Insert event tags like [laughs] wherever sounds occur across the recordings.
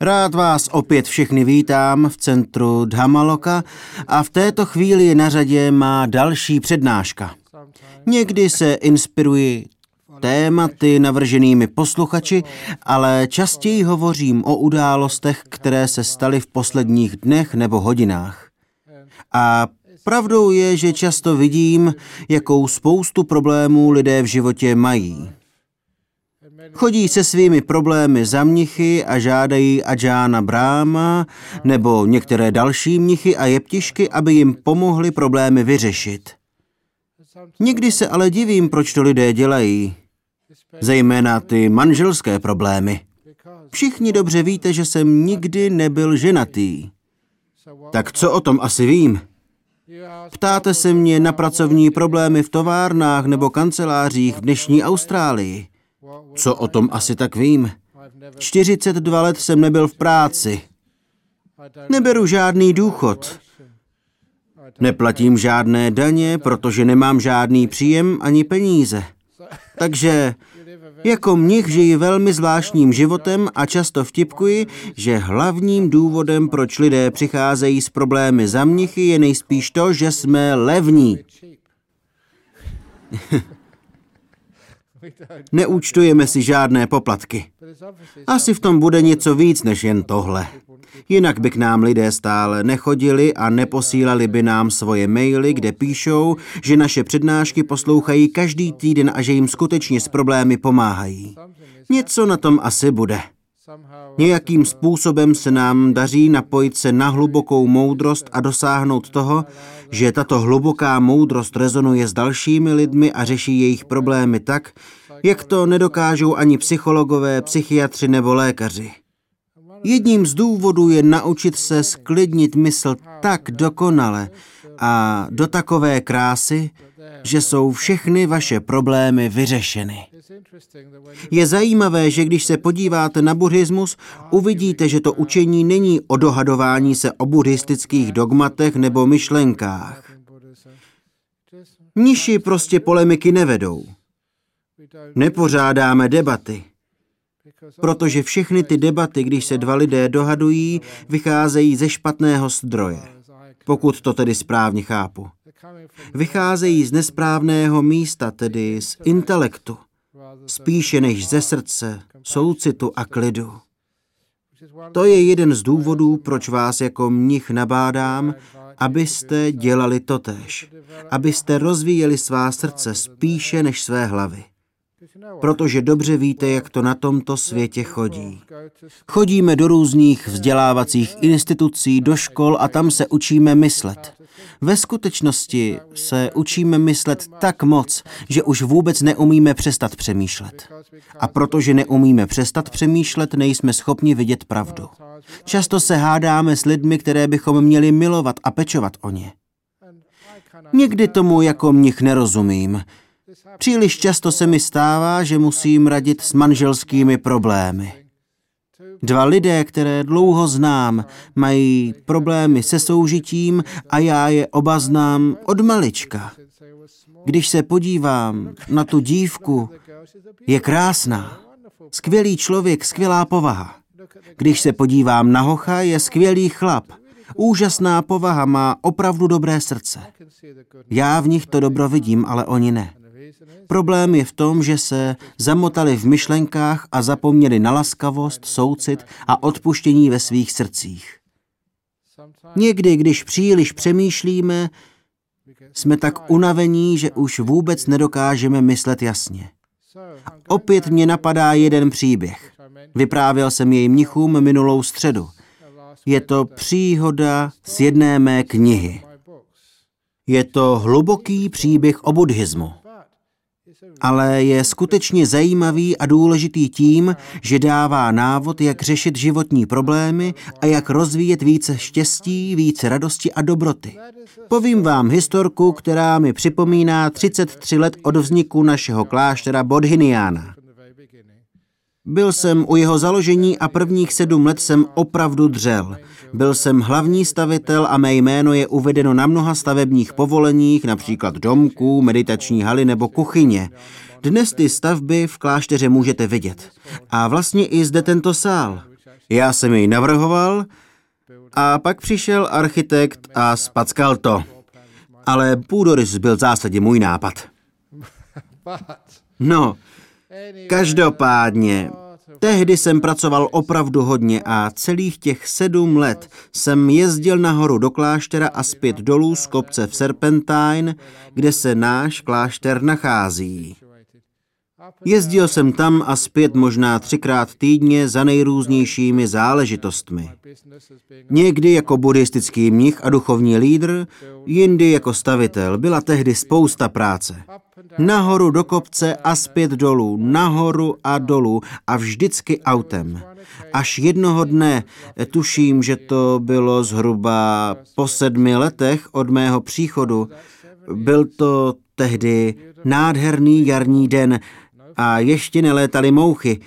Rád vás opět všechny vítám v centru Dhamaloka a v této chvíli na řadě má další přednáška. Někdy se inspiruji tématy navrženými posluchači, ale častěji hovořím o událostech, které se staly v posledních dnech nebo hodinách. A pravdou je, že často vidím, jakou spoustu problémů lidé v životě mají. Chodí se svými problémy za mnichy a žádají Adžána Bráma nebo některé další mnichy a jeptišky, aby jim pomohli problémy vyřešit. Někdy se ale divím, proč to lidé dělají. Zejména ty manželské problémy. Všichni dobře víte, že jsem nikdy nebyl ženatý. Tak co o tom asi vím? Ptáte se mě na pracovní problémy v továrnách nebo kancelářích v dnešní Austrálii. Co o tom asi tak vím? 42 let jsem nebyl v práci. Neberu žádný důchod. Neplatím žádné daně, protože nemám žádný příjem ani peníze. Takže jako mnich žijí velmi zvláštním životem a často vtipkuji, že hlavním důvodem, proč lidé přicházejí s problémy za mnichy, je nejspíš to, že jsme levní. [laughs] [laughs] Neúčtujeme si žádné poplatky. Asi v tom bude něco víc než jen tohle. Jinak by k nám lidé stále nechodili a neposílali by nám svoje maily, kde píšou, že naše přednášky poslouchají každý týden a že jim skutečně s problémy pomáhají. Něco na tom asi bude. Nějakým způsobem se nám daří napojit se na hlubokou moudrost a dosáhnout toho, že tato hluboká moudrost rezonuje s dalšími lidmi a řeší jejich problémy tak, jak to nedokážou ani psychologové, psychiatři nebo lékaři. Jedním z důvodů je naučit se sklidnit mysl tak dokonale a do takové krásy, že jsou všechny vaše problémy vyřešeny. Je zajímavé, že když se podíváte na buddhismus, uvidíte, že to učení není o dohadování se o buddhistických dogmatech nebo myšlenkách. Mniši prostě polemiky nevedou. Nepořádáme debaty. Protože všechny ty debaty, když se dva lidé dohadují, vycházejí ze špatného zdroje. Pokud to tedy správně chápu. Vycházejí z nesprávného místa, tedy z intelektu, spíše než ze srdce, soucitu a klidu. To je jeden z důvodů, proč vás jako mnich nabádám, abyste dělali totéž, abyste rozvíjeli svá srdce spíše než své hlavy protože dobře víte, jak to na tomto světě chodí. Chodíme do různých vzdělávacích institucí, do škol a tam se učíme myslet. Ve skutečnosti se učíme myslet tak moc, že už vůbec neumíme přestat přemýšlet. A protože neumíme přestat přemýšlet, nejsme schopni vidět pravdu. Často se hádáme s lidmi, které bychom měli milovat a pečovat o ně. Někdy tomu jako mnich nerozumím. Příliš často se mi stává, že musím radit s manželskými problémy. Dva lidé, které dlouho znám, mají problémy se soužitím a já je oba znám od malička. Když se podívám na tu dívku, je krásná. Skvělý člověk, skvělá povaha. Když se podívám na hocha, je skvělý chlap. Úžasná povaha, má opravdu dobré srdce. Já v nich to dobro vidím, ale oni ne. Problém je v tom, že se zamotali v myšlenkách a zapomněli na laskavost, soucit a odpuštění ve svých srdcích. Někdy, když příliš přemýšlíme, jsme tak unavení, že už vůbec nedokážeme myslet jasně. Opět mě napadá jeden příběh. Vyprávěl jsem jej mnichům minulou středu. Je to příhoda z jedné mé knihy. Je to hluboký příběh o buddhismu ale je skutečně zajímavý a důležitý tím, že dává návod, jak řešit životní problémy a jak rozvíjet více štěstí, více radosti a dobroty. Povím vám historku, která mi připomíná 33 let od vzniku našeho kláštera Bodhiniana. Byl jsem u jeho založení a prvních sedm let jsem opravdu dřel. Byl jsem hlavní stavitel a mé jméno je uvedeno na mnoha stavebních povoleních, například domků, meditační haly nebo kuchyně. Dnes ty stavby v klášteře můžete vidět. A vlastně i zde tento sál. Já jsem jej navrhoval a pak přišel architekt a spackal to. Ale půdorys byl v zásadě můj nápad. [laughs] No, každopádně, tehdy jsem pracoval opravdu hodně a celých těch sedm let jsem jezdil nahoru do kláštera a zpět dolů z kopce v Serpentine, kde se náš klášter nachází. Jezdil jsem tam a zpět možná třikrát týdně za nejrůznějšími záležitostmi. Někdy jako buddhistický mnich a duchovní lídr, jindy jako stavitel. Byla tehdy spousta práce. Nahoru do kopce a zpět dolů, nahoru a dolů a vždycky autem. Až jednoho dne, tuším, že to bylo zhruba po sedmi letech od mého příchodu, byl to tehdy nádherný jarní den, a ještě nelétaly mouchy.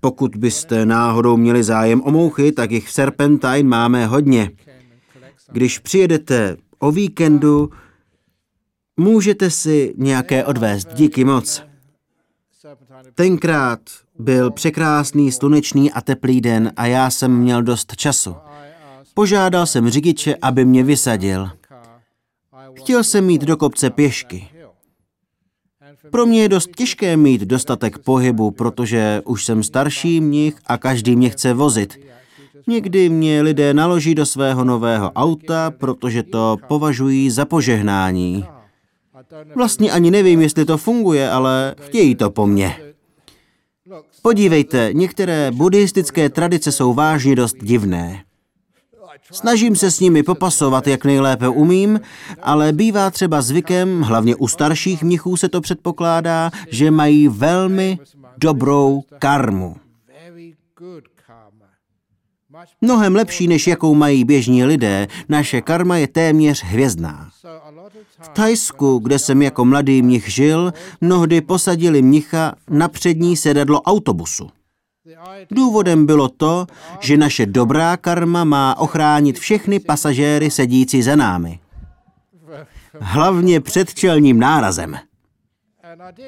Pokud byste náhodou měli zájem o mouchy, tak jich v Serpentine máme hodně. Když přijedete o víkendu, můžete si nějaké odvést. Díky moc. Tenkrát byl překrásný, slunečný a teplý den a já jsem měl dost času. Požádal jsem řidiče, aby mě vysadil. Chtěl jsem mít do kopce pěšky. Pro mě je dost těžké mít dostatek pohybu, protože už jsem starší mnich a každý mě chce vozit. Někdy mě lidé naloží do svého nového auta, protože to považují za požehnání. Vlastně ani nevím, jestli to funguje, ale chtějí to po mně. Podívejte, některé buddhistické tradice jsou vážně dost divné. Snažím se s nimi popasovat, jak nejlépe umím, ale bývá třeba zvykem, hlavně u starších mnichů se to předpokládá, že mají velmi dobrou karmu. Mnohem lepší, než jakou mají běžní lidé, naše karma je téměř hvězdná. V Tajsku, kde jsem jako mladý mnich žil, mnohdy posadili mnicha na přední sedadlo autobusu. Důvodem bylo to, že naše dobrá karma má ochránit všechny pasažéry sedící za námi. Hlavně před čelním nárazem.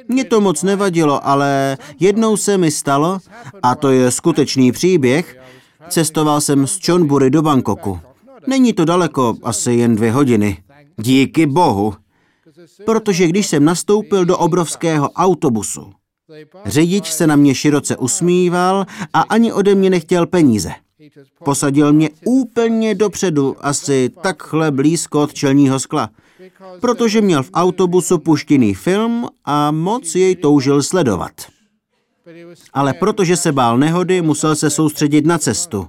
Mně to moc nevadilo, ale jednou se mi stalo, a to je skutečný příběh, cestoval jsem z Chonburi do Bangkoku. Není to daleko, asi jen dvě hodiny. Díky bohu. Protože když jsem nastoupil do obrovského autobusu, Řidič se na mě široce usmíval a ani ode mě nechtěl peníze. Posadil mě úplně dopředu, asi takhle blízko od čelního skla, protože měl v autobusu puštěný film a moc jej toužil sledovat. Ale protože se bál nehody, musel se soustředit na cestu.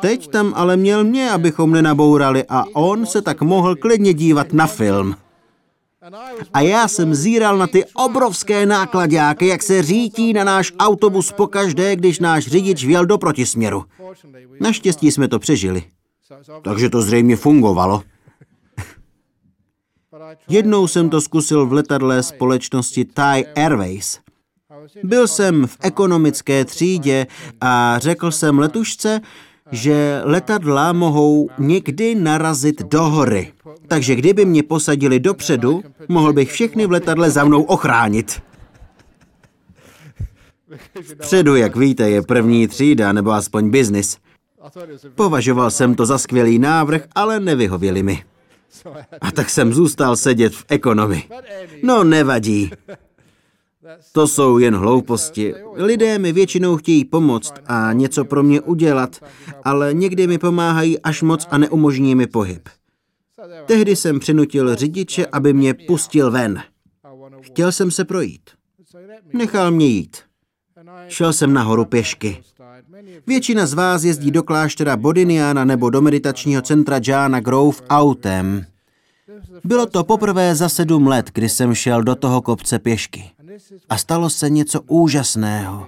Teď tam ale měl mě, abychom nenabourali a on se tak mohl klidně dívat na film. A já jsem zíral na ty obrovské nákladáky, jak se řítí na náš autobus pokaždé, když náš řidič vjel do protisměru. Naštěstí jsme to přežili. Takže to zřejmě fungovalo. [laughs] Jednou jsem to zkusil v letadle společnosti Thai Airways. Byl jsem v ekonomické třídě a řekl jsem letušce, že letadla mohou někdy narazit do hory. Takže kdyby mě posadili dopředu, mohl bych všechny v letadle za mnou ochránit. Předu, jak víte, je první třída, nebo aspoň biznis. Považoval jsem to za skvělý návrh, ale nevyhověli mi. A tak jsem zůstal sedět v ekonomii. No, nevadí. To jsou jen hlouposti. Lidé mi většinou chtějí pomoct a něco pro mě udělat, ale někdy mi pomáhají až moc a neumožní mi pohyb. Tehdy jsem přinutil řidiče, aby mě pustil ven. Chtěl jsem se projít. Nechal mě jít. Šel jsem nahoru pěšky. Většina z vás jezdí do kláštera Bodiniana nebo do meditačního centra Jana Grove autem. Bylo to poprvé za sedm let, kdy jsem šel do toho kopce pěšky. A stalo se něco úžasného.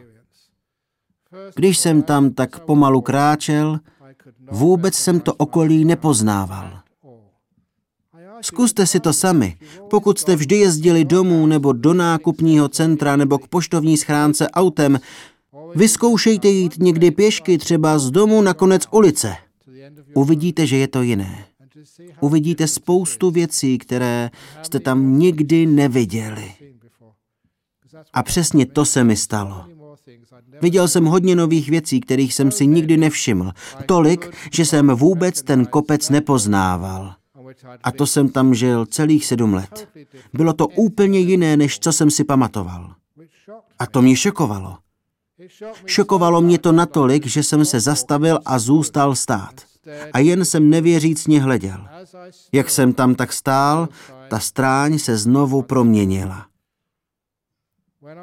Když jsem tam tak pomalu kráčel, vůbec jsem to okolí nepoznával. Zkuste si to sami. Pokud jste vždy jezdili domů nebo do nákupního centra nebo k poštovní schránce autem, vyzkoušejte jít někdy pěšky třeba z domu na konec ulice. Uvidíte, že je to jiné. Uvidíte spoustu věcí, které jste tam nikdy neviděli. A přesně to se mi stalo. Viděl jsem hodně nových věcí, kterých jsem si nikdy nevšiml. Tolik, že jsem vůbec ten kopec nepoznával. A to jsem tam žil celých sedm let. Bylo to úplně jiné, než co jsem si pamatoval. A to mě šokovalo. Šokovalo mě to natolik, že jsem se zastavil a zůstal stát. A jen jsem nevěřícně hleděl. Jak jsem tam tak stál, ta stráň se znovu proměnila.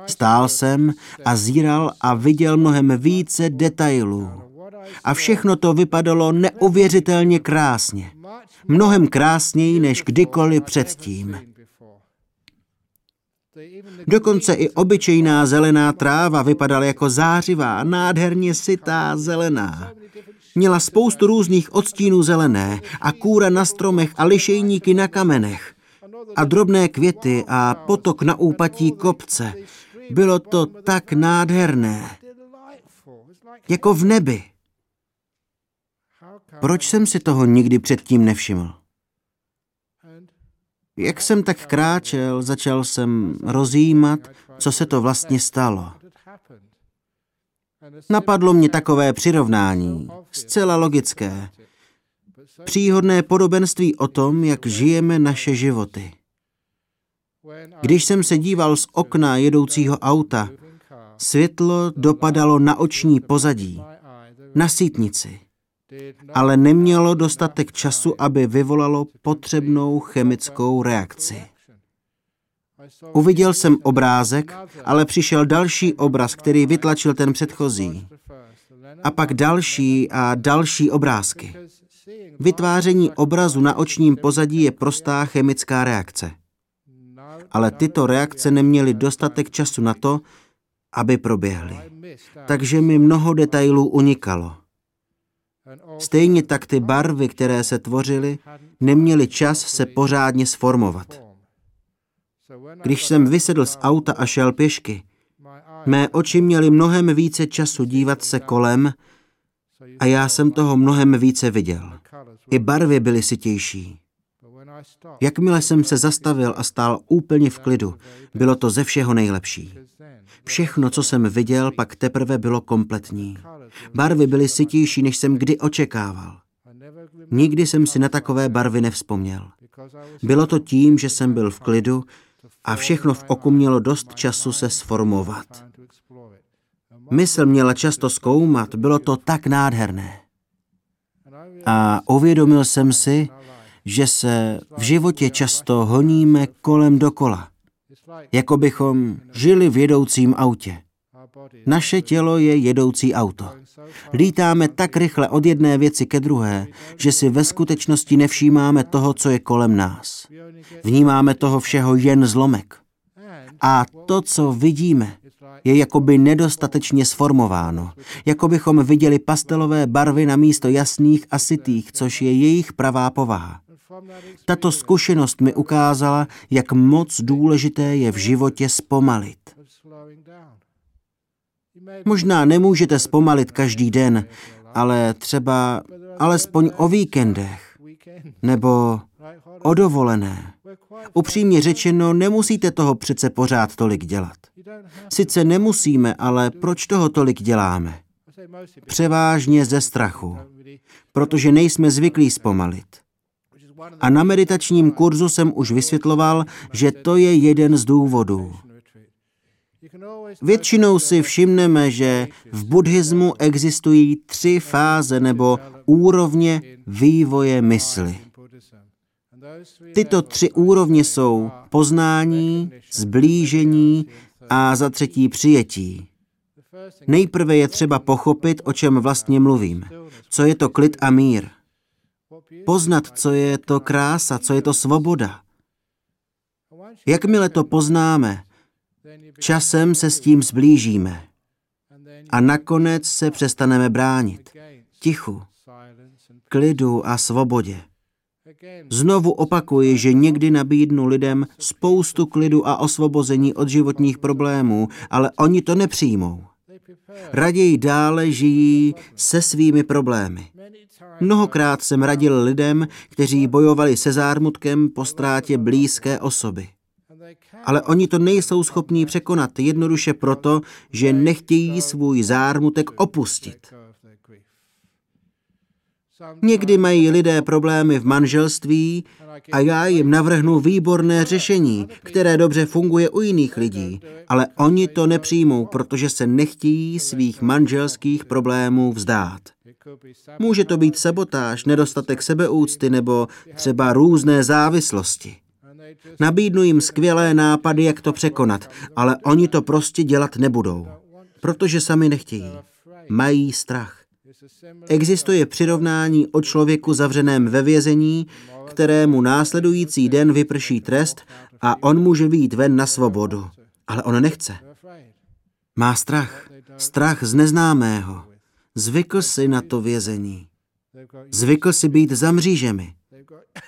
Stál jsem a zíral a viděl mnohem více detailů. A všechno to vypadalo neuvěřitelně krásně. Mnohem krásněji než kdykoliv předtím. Dokonce i obyčejná zelená tráva vypadala jako zářivá, nádherně sytá zelená. Měla spoustu různých odstínů zelené a kůra na stromech a lišejníky na kamenech a drobné květy a potok na úpatí kopce. Bylo to tak nádherné, jako v nebi. Proč jsem si toho nikdy předtím nevšiml? Jak jsem tak kráčel, začal jsem rozjímat, co se to vlastně stalo. Napadlo mě takové přirovnání, zcela logické. Příhodné podobenství o tom, jak žijeme naše životy. Když jsem se díval z okna jedoucího auta, světlo dopadalo na oční pozadí, na sítnici, ale nemělo dostatek času, aby vyvolalo potřebnou chemickou reakci. Uviděl jsem obrázek, ale přišel další obraz, který vytlačil ten předchozí. A pak další a další obrázky. Vytváření obrazu na očním pozadí je prostá chemická reakce. Ale tyto reakce neměly dostatek času na to, aby proběhly. Takže mi mnoho detailů unikalo. Stejně tak ty barvy, které se tvořily, neměly čas se pořádně sformovat. Když jsem vysedl z auta a šel pěšky, mé oči měly mnohem více času dívat se kolem a já jsem toho mnohem více viděl. I barvy byly sitější. Jakmile jsem se zastavil a stál úplně v klidu, bylo to ze všeho nejlepší. Všechno, co jsem viděl, pak teprve bylo kompletní. Barvy byly sytější, než jsem kdy očekával. Nikdy jsem si na takové barvy nevzpomněl. Bylo to tím, že jsem byl v klidu a všechno v oku mělo dost času se sformovat. Mysl měla často zkoumat, bylo to tak nádherné. A uvědomil jsem si, že se v životě často honíme kolem dokola, jako bychom žili v jedoucím autě. Naše tělo je jedoucí auto. Lítáme tak rychle od jedné věci ke druhé, že si ve skutečnosti nevšímáme toho, co je kolem nás. Vnímáme toho všeho jen zlomek. A to, co vidíme, je jakoby nedostatečně sformováno. Jako bychom viděli pastelové barvy na místo jasných a sytých, což je jejich pravá povaha. Tato zkušenost mi ukázala, jak moc důležité je v životě zpomalit. Možná nemůžete zpomalit každý den, ale třeba alespoň o víkendech nebo o dovolené. Upřímně řečeno, nemusíte toho přece pořád tolik dělat. Sice nemusíme, ale proč toho tolik děláme? Převážně ze strachu, protože nejsme zvyklí zpomalit. A na meditačním kurzu jsem už vysvětloval, že to je jeden z důvodů. Většinou si všimneme, že v buddhismu existují tři fáze nebo úrovně vývoje mysli. Tyto tři úrovně jsou poznání, zblížení a za třetí přijetí. Nejprve je třeba pochopit, o čem vlastně mluvím. Co je to klid a mír. Poznat, co je to krása, co je to svoboda. Jakmile to poznáme, časem se s tím zblížíme. A nakonec se přestaneme bránit. Tichu, klidu a svobodě. Znovu opakuji, že někdy nabídnu lidem spoustu klidu a osvobození od životních problémů, ale oni to nepřijmou. Raději dále žijí se svými problémy. Mnohokrát jsem radil lidem, kteří bojovali se zármutkem po ztrátě blízké osoby. Ale oni to nejsou schopní překonat jednoduše proto, že nechtějí svůj zármutek opustit. Někdy mají lidé problémy v manželství a já jim navrhnu výborné řešení, které dobře funguje u jiných lidí, ale oni to nepřijmou, protože se nechtějí svých manželských problémů vzdát. Může to být sabotáž, nedostatek sebeúcty nebo třeba různé závislosti. Nabídnu jim skvělé nápady, jak to překonat, ale oni to prostě dělat nebudou, protože sami nechtějí. Mají strach. Existuje přirovnání o člověku zavřeném ve vězení, kterému následující den vyprší trest a on může výjít ven na svobodu. Ale on nechce. Má strach. Strach z neznámého. Zvykl si na to vězení. Zvykl si být za mřížemi.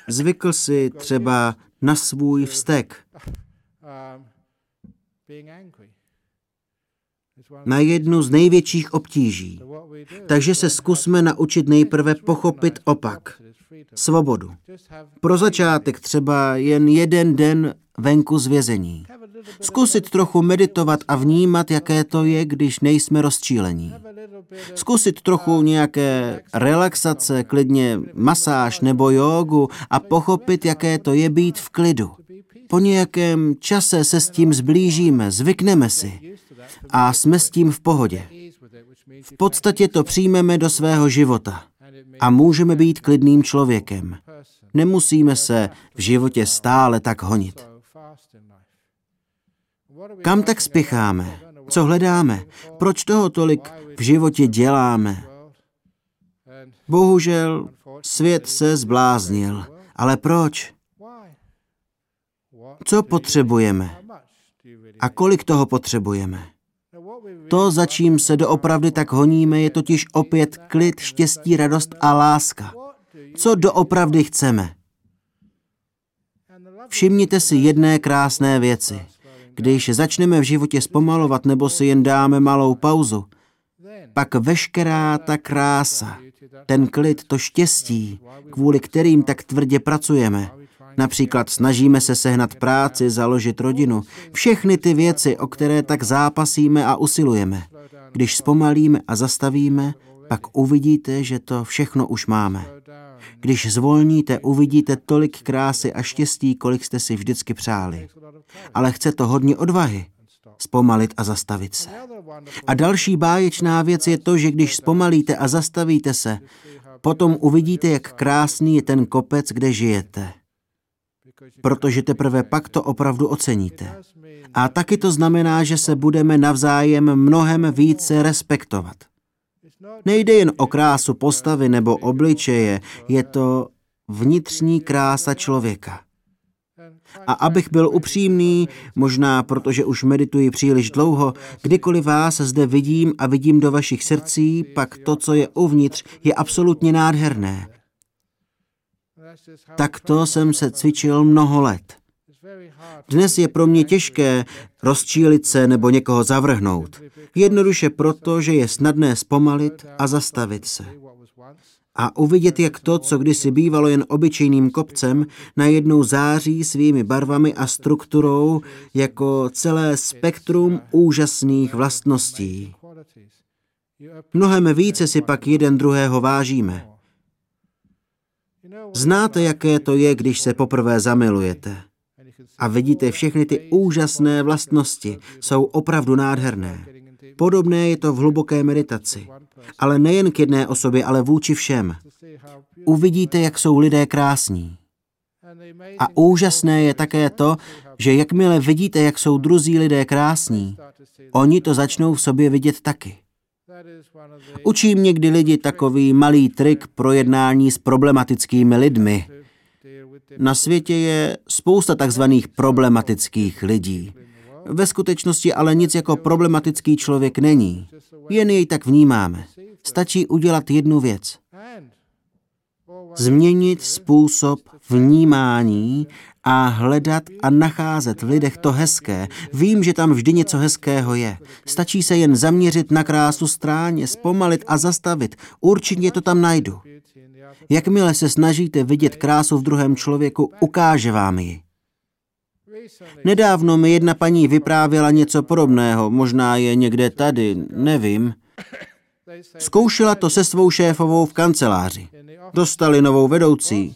Zvykl si třeba na svůj vztek. Na jednu z největších obtíží. Takže se zkusme naučit nejprve pochopit opak. Svobodu. Pro začátek třeba jen jeden den venku z vězení. Zkusit trochu meditovat a vnímat, jaké to je, když nejsme rozčílení. Zkusit trochu nějaké relaxace, klidně masáž nebo jogu a pochopit, jaké to je být v klidu. Po nějakém čase se s tím zblížíme, zvykneme si a jsme s tím v pohodě. V podstatě to přijmeme do svého života a můžeme být klidným člověkem. Nemusíme se v životě stále tak honit. Kam tak spěcháme? Co hledáme? Proč toho tolik v životě děláme? Bohužel svět se zbláznil. Ale proč? Co potřebujeme? A kolik toho potřebujeme? To, za čím se doopravdy tak honíme, je totiž opět klid, štěstí, radost a láska. Co doopravdy chceme? Všimněte si jedné krásné věci. Když začneme v životě zpomalovat nebo si jen dáme malou pauzu, pak veškerá ta krása, ten klid, to štěstí, kvůli kterým tak tvrdě pracujeme, Například snažíme se sehnat práci, založit rodinu. Všechny ty věci, o které tak zápasíme a usilujeme. Když zpomalíme a zastavíme, pak uvidíte, že to všechno už máme. Když zvolníte, uvidíte tolik krásy a štěstí, kolik jste si vždycky přáli. Ale chce to hodně odvahy. Zpomalit a zastavit se. A další báječná věc je to, že když zpomalíte a zastavíte se, potom uvidíte, jak krásný je ten kopec, kde žijete protože teprve pak to opravdu oceníte. A taky to znamená, že se budeme navzájem mnohem více respektovat. Nejde jen o krásu postavy nebo obličeje, je to vnitřní krása člověka. A abych byl upřímný, možná protože už medituji příliš dlouho, kdykoliv vás zde vidím a vidím do vašich srdcí, pak to, co je uvnitř, je absolutně nádherné. Takto jsem se cvičil mnoho let. Dnes je pro mě těžké rozčílit se nebo někoho zavrhnout. Jednoduše proto, že je snadné zpomalit a zastavit se. A uvidět, jak to, co kdysi bývalo jen obyčejným kopcem, najednou září svými barvami a strukturou jako celé spektrum úžasných vlastností. Mnohem více si pak jeden druhého vážíme. Znáte, jaké to je, když se poprvé zamilujete. A vidíte všechny ty úžasné vlastnosti, jsou opravdu nádherné. Podobné je to v hluboké meditaci. Ale nejen k jedné osobě, ale vůči všem. Uvidíte, jak jsou lidé krásní. A úžasné je také to, že jakmile vidíte, jak jsou druzí lidé krásní, oni to začnou v sobě vidět taky. Učím někdy lidi takový malý trik pro jednání s problematickými lidmi. Na světě je spousta takzvaných problematických lidí. Ve skutečnosti ale nic jako problematický člověk není. Jen jej tak vnímáme. Stačí udělat jednu věc. Změnit způsob vnímání a hledat a nacházet v lidech to hezké. Vím, že tam vždy něco hezkého je. Stačí se jen zaměřit na krásu stráně, zpomalit a zastavit. Určitě to tam najdu. Jakmile se snažíte vidět krásu v druhém člověku, ukáže vám ji. Nedávno mi jedna paní vyprávěla něco podobného, možná je někde tady, nevím. Zkoušela to se svou šéfovou v kanceláři. Dostali novou vedoucí.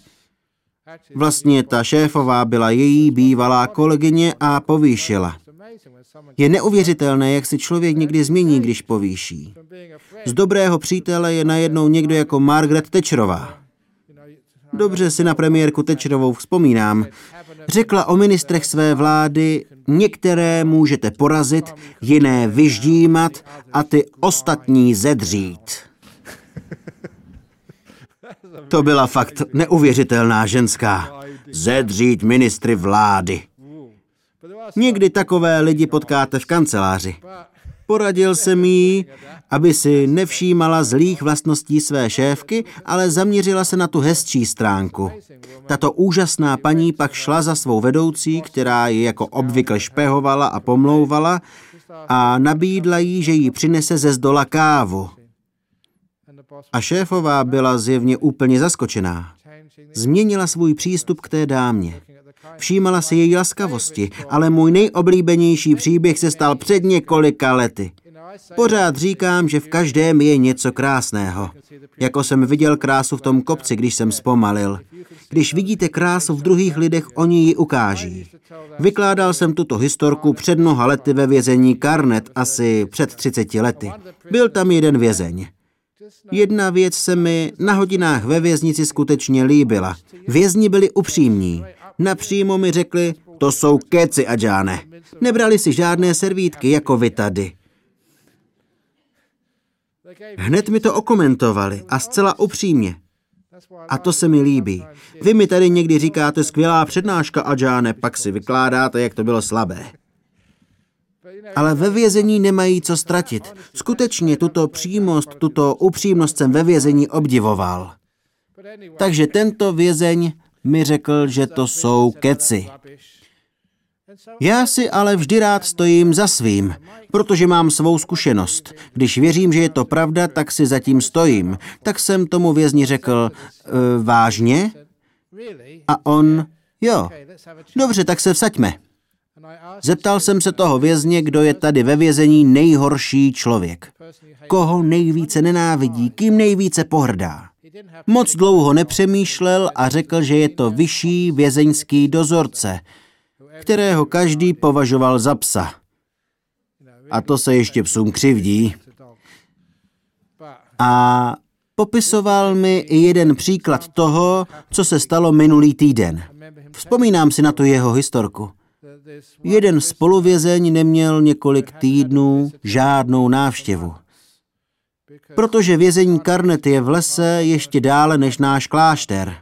Vlastně ta šéfová byla její bývalá kolegyně a povýšila. Je neuvěřitelné, jak se člověk někdy změní, když povýší. Z dobrého přítele je najednou někdo jako Margaret Thatcherová. Dobře si na premiérku Tečerovou vzpomínám. Řekla o ministrech své vlády, některé můžete porazit, jiné vyždímat a ty ostatní zedřít. To byla fakt neuvěřitelná ženská. Zedřít ministry vlády. Někdy takové lidi potkáte v kanceláři. Poradil jsem jí, aby si nevšímala zlých vlastností své šéfky, ale zaměřila se na tu hezčí stránku. Tato úžasná paní pak šla za svou vedoucí, která ji jako obvykle špehovala a pomlouvala a nabídla jí, že jí přinese ze zdola kávu. A šéfová byla zjevně úplně zaskočená. Změnila svůj přístup k té dámě. Všímala si její laskavosti, ale můj nejoblíbenější příběh se stal před několika lety. Pořád říkám, že v každém je něco krásného. Jako jsem viděl krásu v tom kopci, když jsem zpomalil. Když vidíte krásu v druhých lidech, oni ji ukáží. Vykládal jsem tuto historku před mnoha lety ve vězení Karnet, asi před 30 lety. Byl tam jeden vězeň. Jedna věc se mi na hodinách ve věznici skutečně líbila. Vězni byli upřímní. Napřímo mi řekli, to jsou keci, Adžáne. Nebrali si žádné servítky, jako vy tady. Hned mi to okomentovali a zcela upřímně. A to se mi líbí. Vy mi tady někdy říkáte skvělá přednáška, Adžáne, pak si vykládáte, jak to bylo slabé. Ale ve vězení nemají co ztratit. Skutečně tuto přímost, tuto upřímnost jsem ve vězení obdivoval. Takže tento vězeň mi řekl, že to jsou keci. Já si ale vždy rád stojím za svým, protože mám svou zkušenost. Když věřím, že je to pravda, tak si zatím stojím. Tak jsem tomu vězni řekl, e, vážně? A on, jo, dobře, tak se vsaďme. Zeptal jsem se toho vězně, kdo je tady ve vězení nejhorší člověk. Koho nejvíce nenávidí, kým nejvíce pohrdá. Moc dlouho nepřemýšlel a řekl, že je to vyšší vězeňský dozorce, kterého každý považoval za psa. A to se ještě psům křivdí. A popisoval mi i jeden příklad toho, co se stalo minulý týden. Vzpomínám si na tu jeho historku. Jeden spoluvězeň neměl několik týdnů žádnou návštěvu. Protože vězení Karnet je v lese ještě dále než náš klášter.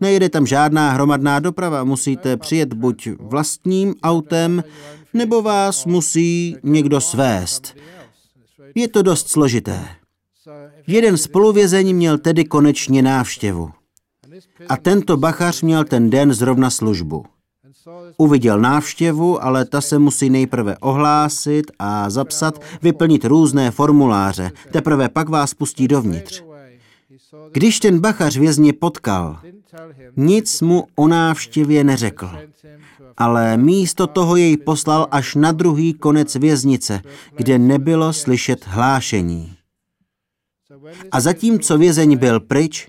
Nejede tam žádná hromadná doprava, musíte přijet buď vlastním autem, nebo vás musí někdo svést. Je to dost složité. Jeden spoluvězeň měl tedy konečně návštěvu. A tento bachař měl ten den zrovna službu. Uviděl návštěvu, ale ta se musí nejprve ohlásit a zapsat, vyplnit různé formuláře. Teprve pak vás pustí dovnitř. Když ten bachař vězně potkal, nic mu o návštěvě neřekl, ale místo toho jej poslal až na druhý konec věznice, kde nebylo slyšet hlášení. A zatímco vězeň byl pryč,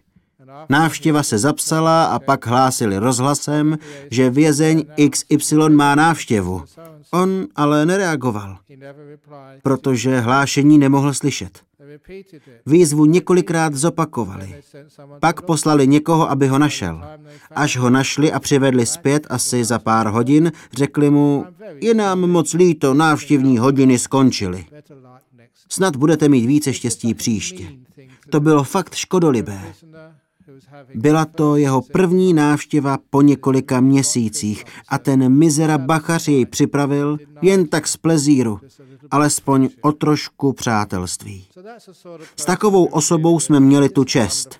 Návštěva se zapsala a pak hlásili rozhlasem, že vězeň XY má návštěvu. On ale nereagoval, protože hlášení nemohl slyšet. Výzvu několikrát zopakovali. Pak poslali někoho, aby ho našel. Až ho našli a přivedli zpět asi za pár hodin, řekli mu, je nám moc líto, návštěvní hodiny skončily. Snad budete mít více štěstí příště. To bylo fakt škodolibé. Byla to jeho první návštěva po několika měsících a ten mizera bachař jej připravil jen tak z plezíru, alespoň o trošku přátelství. S takovou osobou jsme měli tu čest.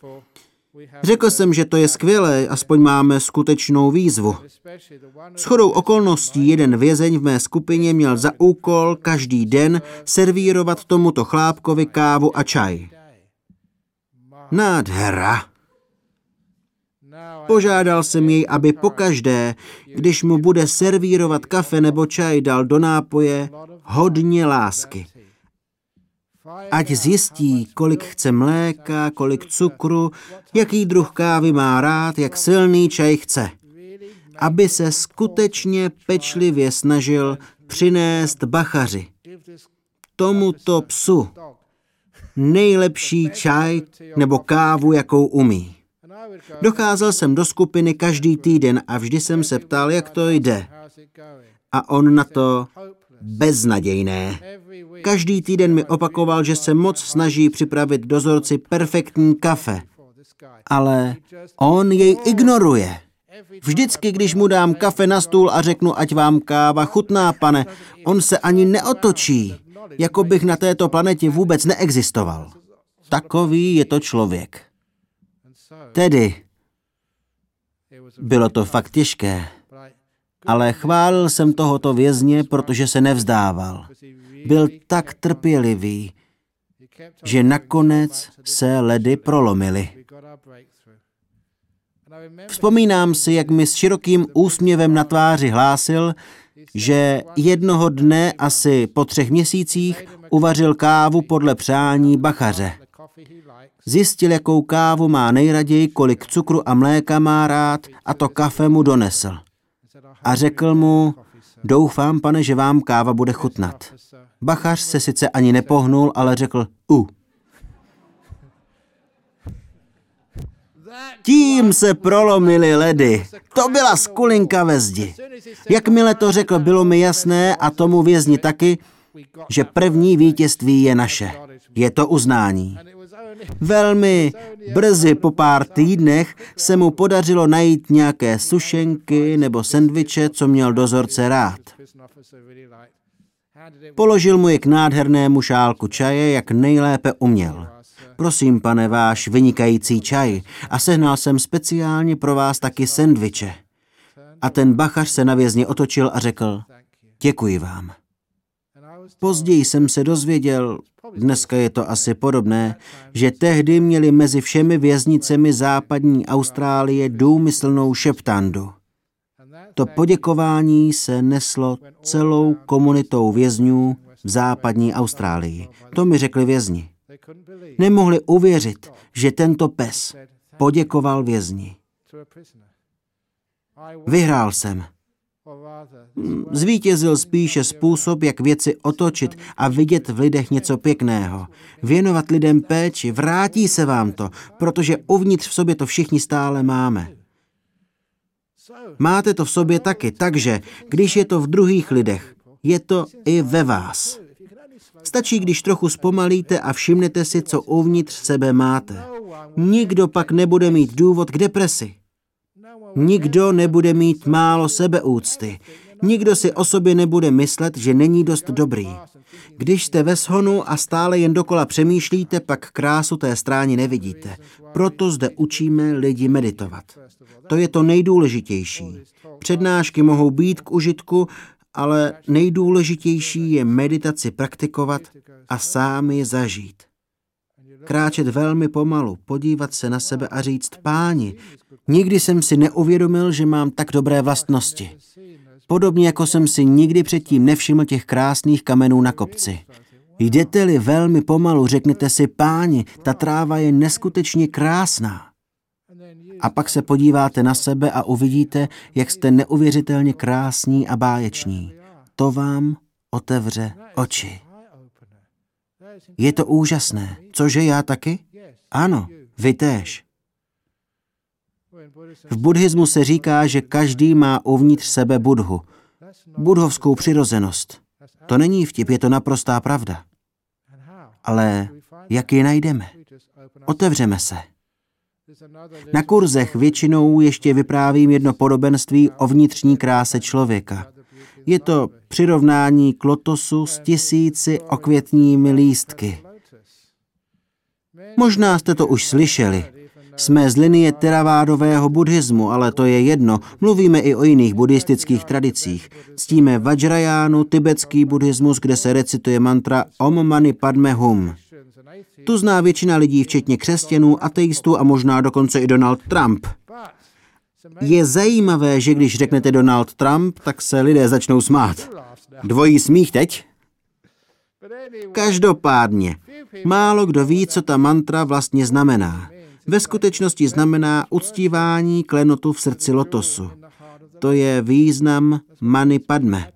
Řekl jsem, že to je skvělé, aspoň máme skutečnou výzvu. S chodou okolností jeden vězeň v mé skupině měl za úkol každý den servírovat tomuto chlápkovi kávu a čaj. Nádhera. Požádal jsem jej, aby pokaždé, když mu bude servírovat kafe nebo čaj, dal do nápoje hodně lásky. Ať zjistí, kolik chce mléka, kolik cukru, jaký druh kávy má rád, jak silný čaj chce. Aby se skutečně pečlivě snažil přinést bachaři. Tomuto psu nejlepší čaj nebo kávu, jakou umí. Docházel jsem do skupiny každý týden a vždy jsem se ptal, jak to jde. A on na to beznadějné. Každý týden mi opakoval, že se moc snaží připravit dozorci perfektní kafe. Ale on jej ignoruje. Vždycky, když mu dám kafe na stůl a řeknu, ať vám káva chutná, pane, on se ani neotočí, jako bych na této planetě vůbec neexistoval. Takový je to člověk. Tedy, bylo to fakt těžké, ale chválil jsem tohoto vězně, protože se nevzdával. Byl tak trpělivý, že nakonec se ledy prolomily. Vzpomínám si, jak mi s širokým úsměvem na tváři hlásil, že jednoho dne asi po třech měsících uvařil kávu podle přání bachaře. Zjistil, jakou kávu má nejraději, kolik cukru a mléka má rád a to kafe mu donesl. A řekl mu, doufám, pane, že vám káva bude chutnat. Bachař se sice ani nepohnul, ale řekl, u. Tím se prolomily ledy. To byla skulinka ve zdi. Jakmile to řekl, bylo mi jasné a tomu vězni taky, že první vítězství je naše. Je to uznání. Velmi brzy po pár týdnech se mu podařilo najít nějaké sušenky nebo sendviče, co měl dozorce rád. Položil mu je k nádhernému šálku čaje, jak nejlépe uměl. Prosím, pane, váš vynikající čaj. A sehnal jsem speciálně pro vás taky sendviče. A ten bachař se na vězni otočil a řekl, děkuji vám. Později jsem se dozvěděl, dneska je to asi podobné, že tehdy měli mezi všemi věznicemi západní Austrálie důmyslnou šeptandu. To poděkování se neslo celou komunitou vězňů v západní Austrálii. To mi řekli vězni. Nemohli uvěřit, že tento pes poděkoval vězni. Vyhrál jsem. Zvítězil spíše způsob, jak věci otočit a vidět v lidech něco pěkného. Věnovat lidem péči, vrátí se vám to, protože uvnitř v sobě to všichni stále máme. Máte to v sobě taky, takže když je to v druhých lidech, je to i ve vás. Stačí, když trochu zpomalíte a všimnete si, co uvnitř sebe máte. Nikdo pak nebude mít důvod k depresi. Nikdo nebude mít málo sebeúcty. Nikdo si o sobě nebude myslet, že není dost dobrý. Když jste ve shonu a stále jen dokola přemýšlíte, pak krásu té stráně nevidíte. Proto zde učíme lidi meditovat. To je to nejdůležitější. Přednášky mohou být k užitku, ale nejdůležitější je meditaci praktikovat a sám ji zažít. Kráčet velmi pomalu, podívat se na sebe a říct, páni, nikdy jsem si neuvědomil, že mám tak dobré vlastnosti. Podobně jako jsem si nikdy předtím nevšiml těch krásných kamenů na kopci. Jdete-li velmi pomalu, řeknete si, páni, ta tráva je neskutečně krásná. A pak se podíváte na sebe a uvidíte, jak jste neuvěřitelně krásní a báječní. To vám otevře oči. Je to úžasné. Cože já taky? Ano, vy též. V buddhismu se říká, že každý má uvnitř sebe budhu, budhovskou přirozenost. To není vtip, je to naprostá pravda. Ale jak ji najdeme? Otevřeme se. Na kurzech většinou ještě vyprávím jedno podobenství o vnitřní kráse člověka. Je to přirovnání k lotosu s tisíci okvětními lístky. Možná jste to už slyšeli. Jsme z linie teravádového buddhismu, ale to je jedno. Mluvíme i o jiných buddhistických tradicích. Ctíme Vajrajánu, tibetský buddhismus, kde se recituje mantra Om Mani Padme Hum. Tu zná většina lidí, včetně křesťanů, ateistů a možná dokonce i Donald Trump. Je zajímavé, že když řeknete Donald Trump, tak se lidé začnou smát. Dvojí smích teď? Každopádně, málo kdo ví, co ta mantra vlastně znamená. Ve skutečnosti znamená uctívání klenotu v srdci lotosu. To je význam mani padme,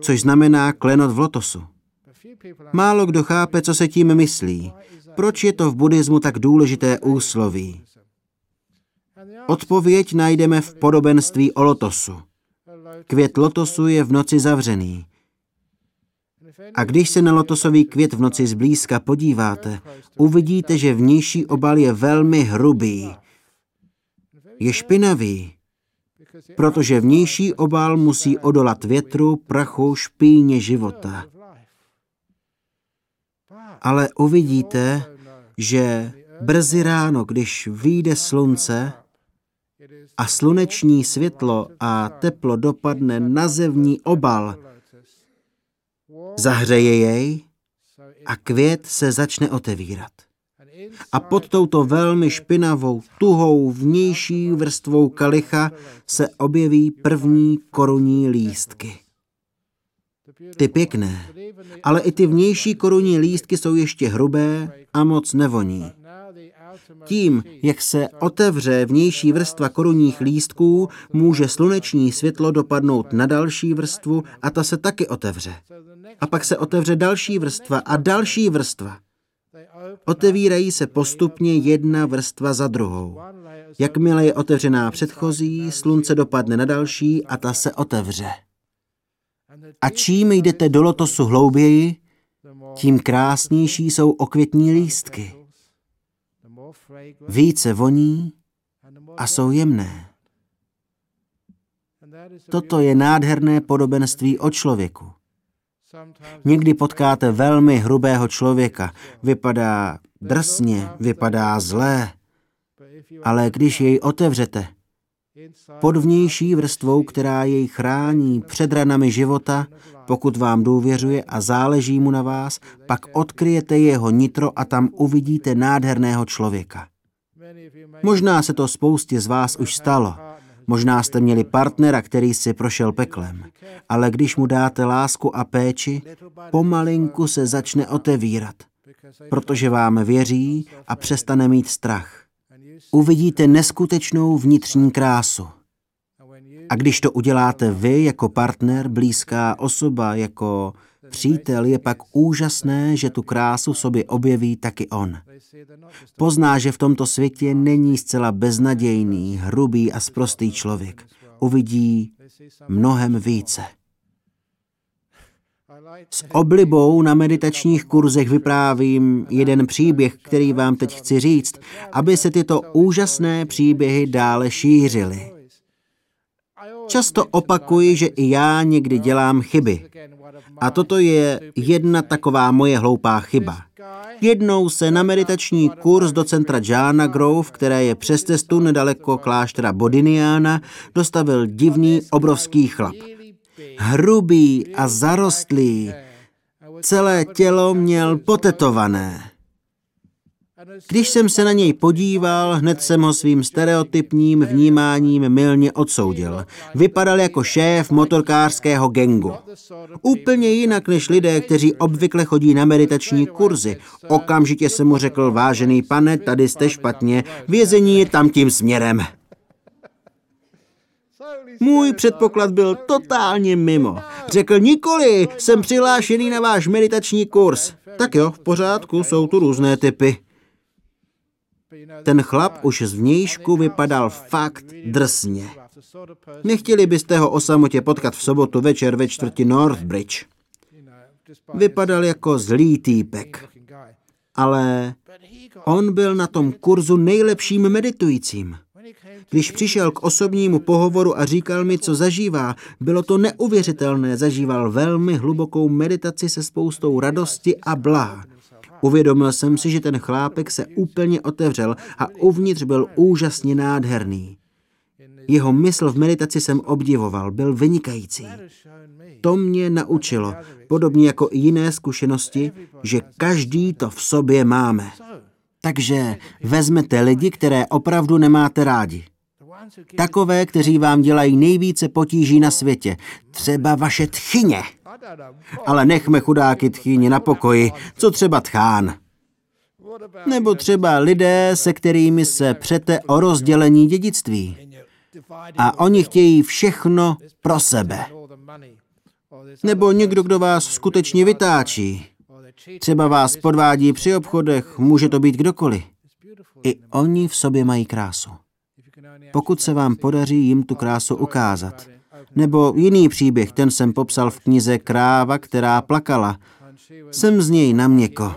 což znamená klenot v lotosu. Málo kdo chápe, co se tím myslí. Proč je to v buddhismu tak důležité úsloví? Odpověď najdeme v podobenství o lotosu. Květ lotosu je v noci zavřený. A když se na lotosový květ v noci zblízka podíváte, uvidíte, že vnější obal je velmi hrubý. Je špinavý, protože vnější obal musí odolat větru, prachu, špíně života. Ale uvidíte, že brzy ráno, když vyjde slunce a sluneční světlo a teplo dopadne na zevní obal, zahřeje jej a květ se začne otevírat. A pod touto velmi špinavou, tuhou vnější vrstvou kalicha se objeví první korunní lístky. Ty pěkné, ale i ty vnější korunní lístky jsou ještě hrubé a moc nevoní. Tím, jak se otevře vnější vrstva korunních lístků, může sluneční světlo dopadnout na další vrstvu a ta se taky otevře. A pak se otevře další vrstva a další vrstva. Otevírají se postupně jedna vrstva za druhou. Jakmile je otevřená předchozí, slunce dopadne na další a ta se otevře. A čím jdete do lotosu hlouběji, tím krásnější jsou okvětní lístky. Více voní a jsou jemné. Toto je nádherné podobenství o člověku. Někdy potkáte velmi hrubého člověka. Vypadá drsně, vypadá zlé. Ale když jej otevřete, pod vnější vrstvou, která jej chrání před ranami života, pokud vám důvěřuje a záleží mu na vás, pak odkryjete jeho nitro a tam uvidíte nádherného člověka. Možná se to spoustě z vás už stalo. Možná jste měli partnera, který si prošel peklem. Ale když mu dáte lásku a péči, pomalinku se začne otevírat, protože vám věří a přestane mít strach uvidíte neskutečnou vnitřní krásu. A když to uděláte vy jako partner, blízká osoba, jako přítel, je pak úžasné, že tu krásu sobě objeví taky on. Pozná, že v tomto světě není zcela beznadějný, hrubý a sprostý člověk. Uvidí mnohem více. S oblibou na meditačních kurzech vyprávím jeden příběh, který vám teď chci říct, aby se tyto úžasné příběhy dále šířily. Často opakuji, že i já někdy dělám chyby. A toto je jedna taková moje hloupá chyba. Jednou se na meditační kurz do centra Jana Grove, které je přes cestu nedaleko kláštera Bodiniana, dostavil divný obrovský chlap hrubý a zarostlý. Celé tělo měl potetované. Když jsem se na něj podíval, hned jsem ho svým stereotypním vnímáním milně odsoudil. Vypadal jako šéf motorkářského gengu. Úplně jinak než lidé, kteří obvykle chodí na meditační kurzy. Okamžitě jsem mu řekl, vážený pane, tady jste špatně, vězení je tam tím směrem. Můj předpoklad byl totálně mimo. Řekl nikoli, jsem přihlášený na váš meditační kurz. Tak jo, v pořádku, jsou tu různé typy. Ten chlap už z vnějšku vypadal fakt drsně. Nechtěli byste ho o samotě potkat v sobotu večer ve čtvrti Northbridge. Vypadal jako zlý týpek. Ale on byl na tom kurzu nejlepším meditujícím. Když přišel k osobnímu pohovoru a říkal mi, co zažívá, bylo to neuvěřitelné. Zažíval velmi hlubokou meditaci se spoustou radosti a blá. Uvědomil jsem si, že ten chlápek se úplně otevřel a uvnitř byl úžasně nádherný. Jeho mysl v meditaci jsem obdivoval, byl vynikající. To mě naučilo, podobně jako i jiné zkušenosti, že každý to v sobě máme. Takže vezmete lidi, které opravdu nemáte rádi. Takové, kteří vám dělají nejvíce potíží na světě. Třeba vaše tchyně. Ale nechme chudáky tchyně na pokoji. Co třeba tchán? Nebo třeba lidé, se kterými se přete o rozdělení dědictví. A oni chtějí všechno pro sebe. Nebo někdo, kdo vás skutečně vytáčí. Třeba vás podvádí při obchodech, může to být kdokoliv. I oni v sobě mají krásu. Pokud se vám podaří jim tu krásu ukázat. Nebo jiný příběh, ten jsem popsal v knize Kráva, která plakala. Jsem z něj na měko.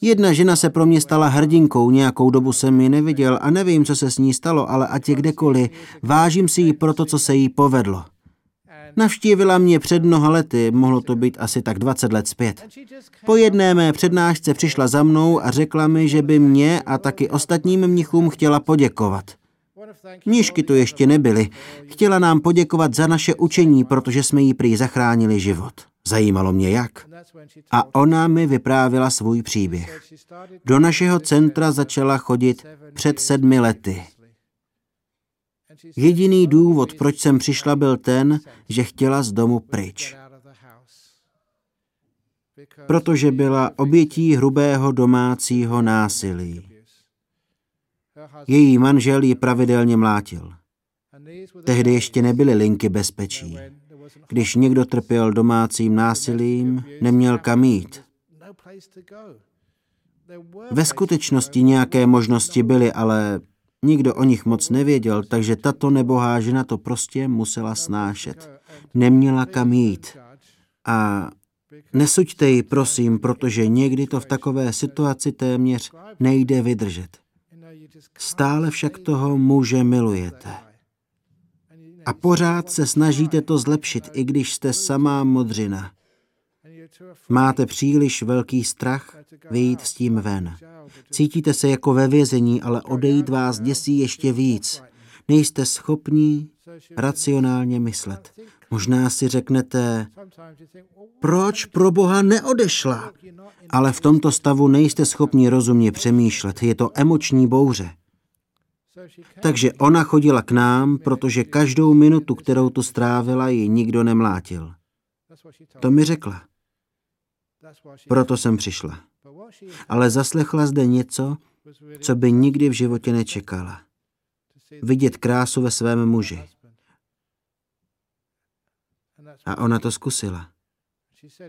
Jedna žena se pro mě stala hrdinkou, nějakou dobu jsem ji neviděl a nevím, co se s ní stalo, ale ať je kdekoliv, vážím si ji pro to, co se jí povedlo. Navštívila mě před mnoha lety, mohlo to být asi tak 20 let zpět. Po jedné mé přednášce přišla za mnou a řekla mi, že by mě a taky ostatním mnichům chtěla poděkovat. Mnišky tu ještě nebyly. Chtěla nám poděkovat za naše učení, protože jsme jí prý zachránili život. Zajímalo mě jak. A ona mi vyprávila svůj příběh. Do našeho centra začala chodit před sedmi lety. Jediný důvod, proč jsem přišla, byl ten, že chtěla z domu pryč. Protože byla obětí hrubého domácího násilí. Její manžel ji pravidelně mlátil. Tehdy ještě nebyly linky bezpečí. Když někdo trpěl domácím násilím, neměl kam jít. Ve skutečnosti nějaké možnosti byly, ale nikdo o nich moc nevěděl, takže tato nebohá žena to prostě musela snášet. Neměla kam jít. A nesuďte ji, prosím, protože někdy to v takové situaci téměř nejde vydržet. Stále však toho muže milujete. A pořád se snažíte to zlepšit, i když jste samá modřina. Máte příliš velký strach vyjít s tím ven. Cítíte se jako ve vězení, ale odejít vás děsí ještě víc. Nejste schopní racionálně myslet. Možná si řeknete, proč pro Boha neodešla? Ale v tomto stavu nejste schopni rozumně přemýšlet. Je to emoční bouře. Takže ona chodila k nám, protože každou minutu, kterou tu strávila, ji nikdo nemlátil. To mi řekla. Proto jsem přišla. Ale zaslechla zde něco, co by nikdy v životě nečekala. Vidět krásu ve svém muži. A ona to zkusila.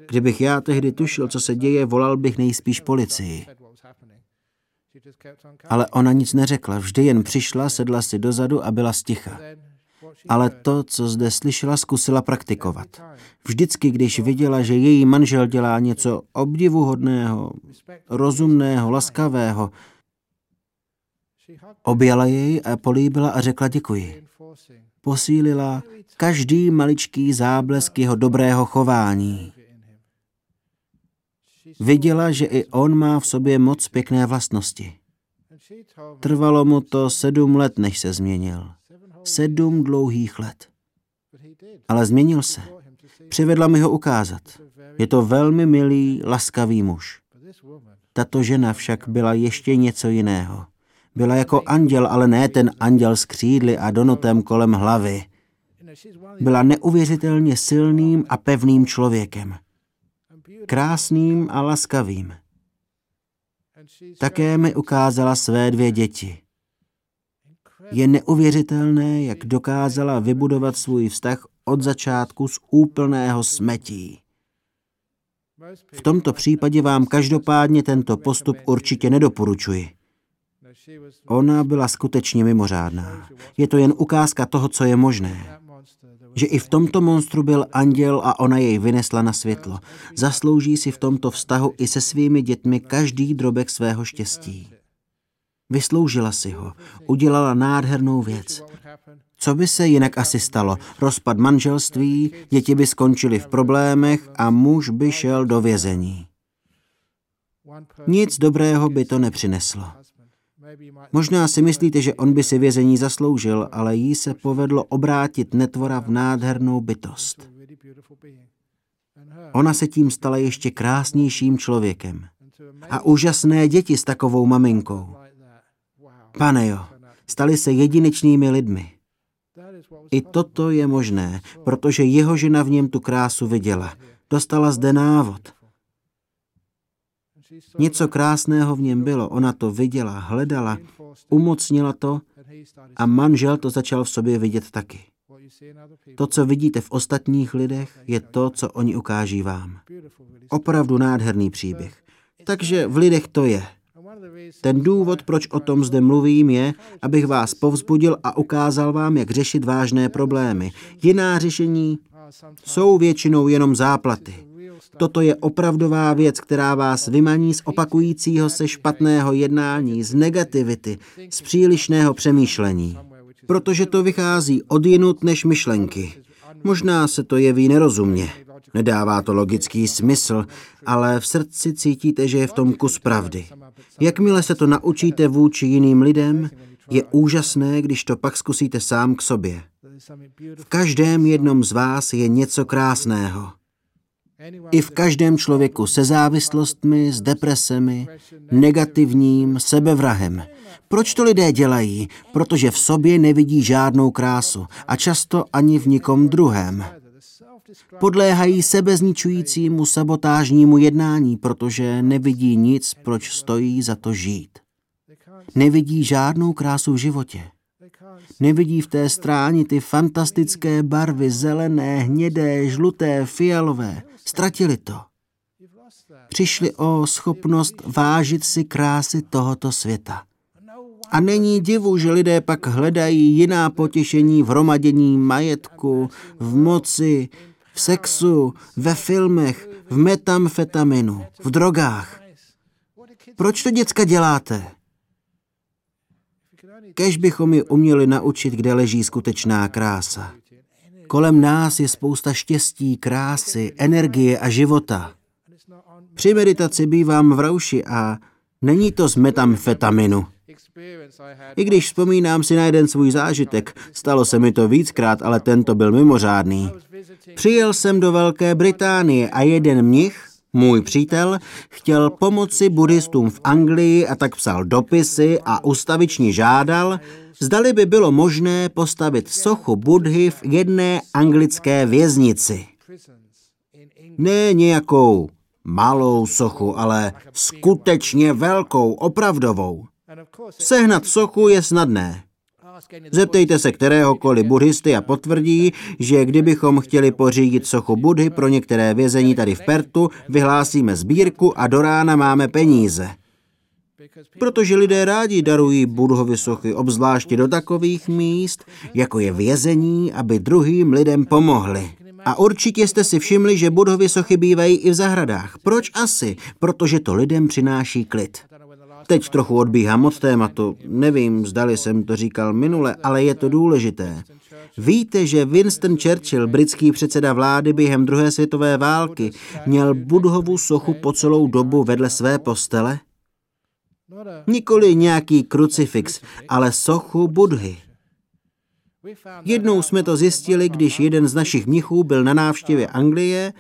Kdybych já tehdy tušil, co se děje, volal bych nejspíš policii. Ale ona nic neřekla, vždy jen přišla, sedla si dozadu a byla sticha. Ale to, co zde slyšela, zkusila praktikovat. Vždycky, když viděla, že její manžel dělá něco obdivuhodného, rozumného, laskavého, objala jej a políbila a řekla děkuji. Posílila každý maličký záblesk jeho dobrého chování. Viděla, že i on má v sobě moc pěkné vlastnosti. Trvalo mu to sedm let, než se změnil. Sedm dlouhých let. Ale změnil se. Přivedla mi ho ukázat. Je to velmi milý, laskavý muž. Tato žena však byla ještě něco jiného. Byla jako anděl, ale ne ten anděl s křídly a donutem kolem hlavy. Byla neuvěřitelně silným a pevným člověkem krásným a laskavým. Také mi ukázala své dvě děti. Je neuvěřitelné, jak dokázala vybudovat svůj vztah od začátku z úplného smetí. V tomto případě vám každopádně tento postup určitě nedoporučuji. Ona byla skutečně mimořádná. Je to jen ukázka toho, co je možné že i v tomto monstru byl anděl a ona jej vynesla na světlo. Zaslouží si v tomto vztahu i se svými dětmi každý drobek svého štěstí. Vysloužila si ho, udělala nádhernou věc. Co by se jinak asi stalo? Rozpad manželství, děti by skončily v problémech a muž by šel do vězení. Nic dobrého by to nepřineslo. Možná si myslíte, že on by si vězení zasloužil, ale jí se povedlo obrátit netvora v nádhernou bytost. Ona se tím stala ještě krásnějším člověkem. A úžasné děti s takovou maminkou. Pane jo, Stali se jedinečnými lidmi. I toto je možné, protože jeho žena v něm tu krásu viděla. Dostala zde návod. Něco krásného v něm bylo, ona to viděla, hledala, umocnila to a manžel to začal v sobě vidět taky. To, co vidíte v ostatních lidech, je to, co oni ukáží vám. Opravdu nádherný příběh. Takže v lidech to je. Ten důvod, proč o tom zde mluvím, je, abych vás povzbudil a ukázal vám, jak řešit vážné problémy. Jiná řešení jsou většinou jenom záplaty. Toto je opravdová věc, která vás vymaní z opakujícího se špatného jednání, z negativity, z přílišného přemýšlení. Protože to vychází od jinut než myšlenky. Možná se to jeví nerozumně. Nedává to logický smysl, ale v srdci cítíte, že je v tom kus pravdy. Jakmile se to naučíte vůči jiným lidem, je úžasné, když to pak zkusíte sám k sobě. V každém jednom z vás je něco krásného. I v každém člověku se závislostmi, s depresemi, negativním, sebevrahem. Proč to lidé dělají? Protože v sobě nevidí žádnou krásu a často ani v nikom druhém. Podléhají sebezničujícímu sabotážnímu jednání, protože nevidí nic, proč stojí za to žít. Nevidí žádnou krásu v životě. Nevidí v té stráni ty fantastické barvy, zelené, hnědé, žluté, fialové. Ztratili to. Přišli o schopnost vážit si krásy tohoto světa. A není divu, že lidé pak hledají jiná potěšení v hromadění majetku, v moci, v sexu, ve filmech, v metamfetaminu, v drogách. Proč to děcka děláte? Kež bychom ji uměli naučit, kde leží skutečná krása. Kolem nás je spousta štěstí, krásy, energie a života. Při meditaci bývám v rauši a není to z metamfetaminu. I když vzpomínám si na jeden svůj zážitek, stalo se mi to víckrát, ale tento byl mimořádný. Přijel jsem do Velké Británie a jeden mnich, můj přítel, chtěl pomoci buddhistům v Anglii a tak psal dopisy a ustavičně žádal, zdali by bylo možné postavit sochu Budhy v jedné anglické věznici. Ne nějakou malou sochu, ale skutečně velkou, opravdovou. Sehnat sochu je snadné. Zeptejte se kteréhokoliv buddhisty a potvrdí, že kdybychom chtěli pořídit sochu Budhy pro některé vězení tady v Pertu, vyhlásíme sbírku a do rána máme peníze. Protože lidé rádi darují Budhovi sochy, obzvláště do takových míst, jako je vězení, aby druhým lidem pomohli. A určitě jste si všimli, že Budhovy sochy bývají i v zahradách. Proč asi? Protože to lidem přináší klid. Teď trochu odbíhám od tématu. Nevím, zdali jsem to říkal minule, ale je to důležité. Víte, že Winston Churchill, britský předseda vlády během druhé světové války, měl Budhovu sochu po celou dobu vedle své postele? Nikoli nějaký krucifix, ale sochu Budhy. Jednou jsme to zjistili, když jeden z našich mnichů byl na návštěvě Anglie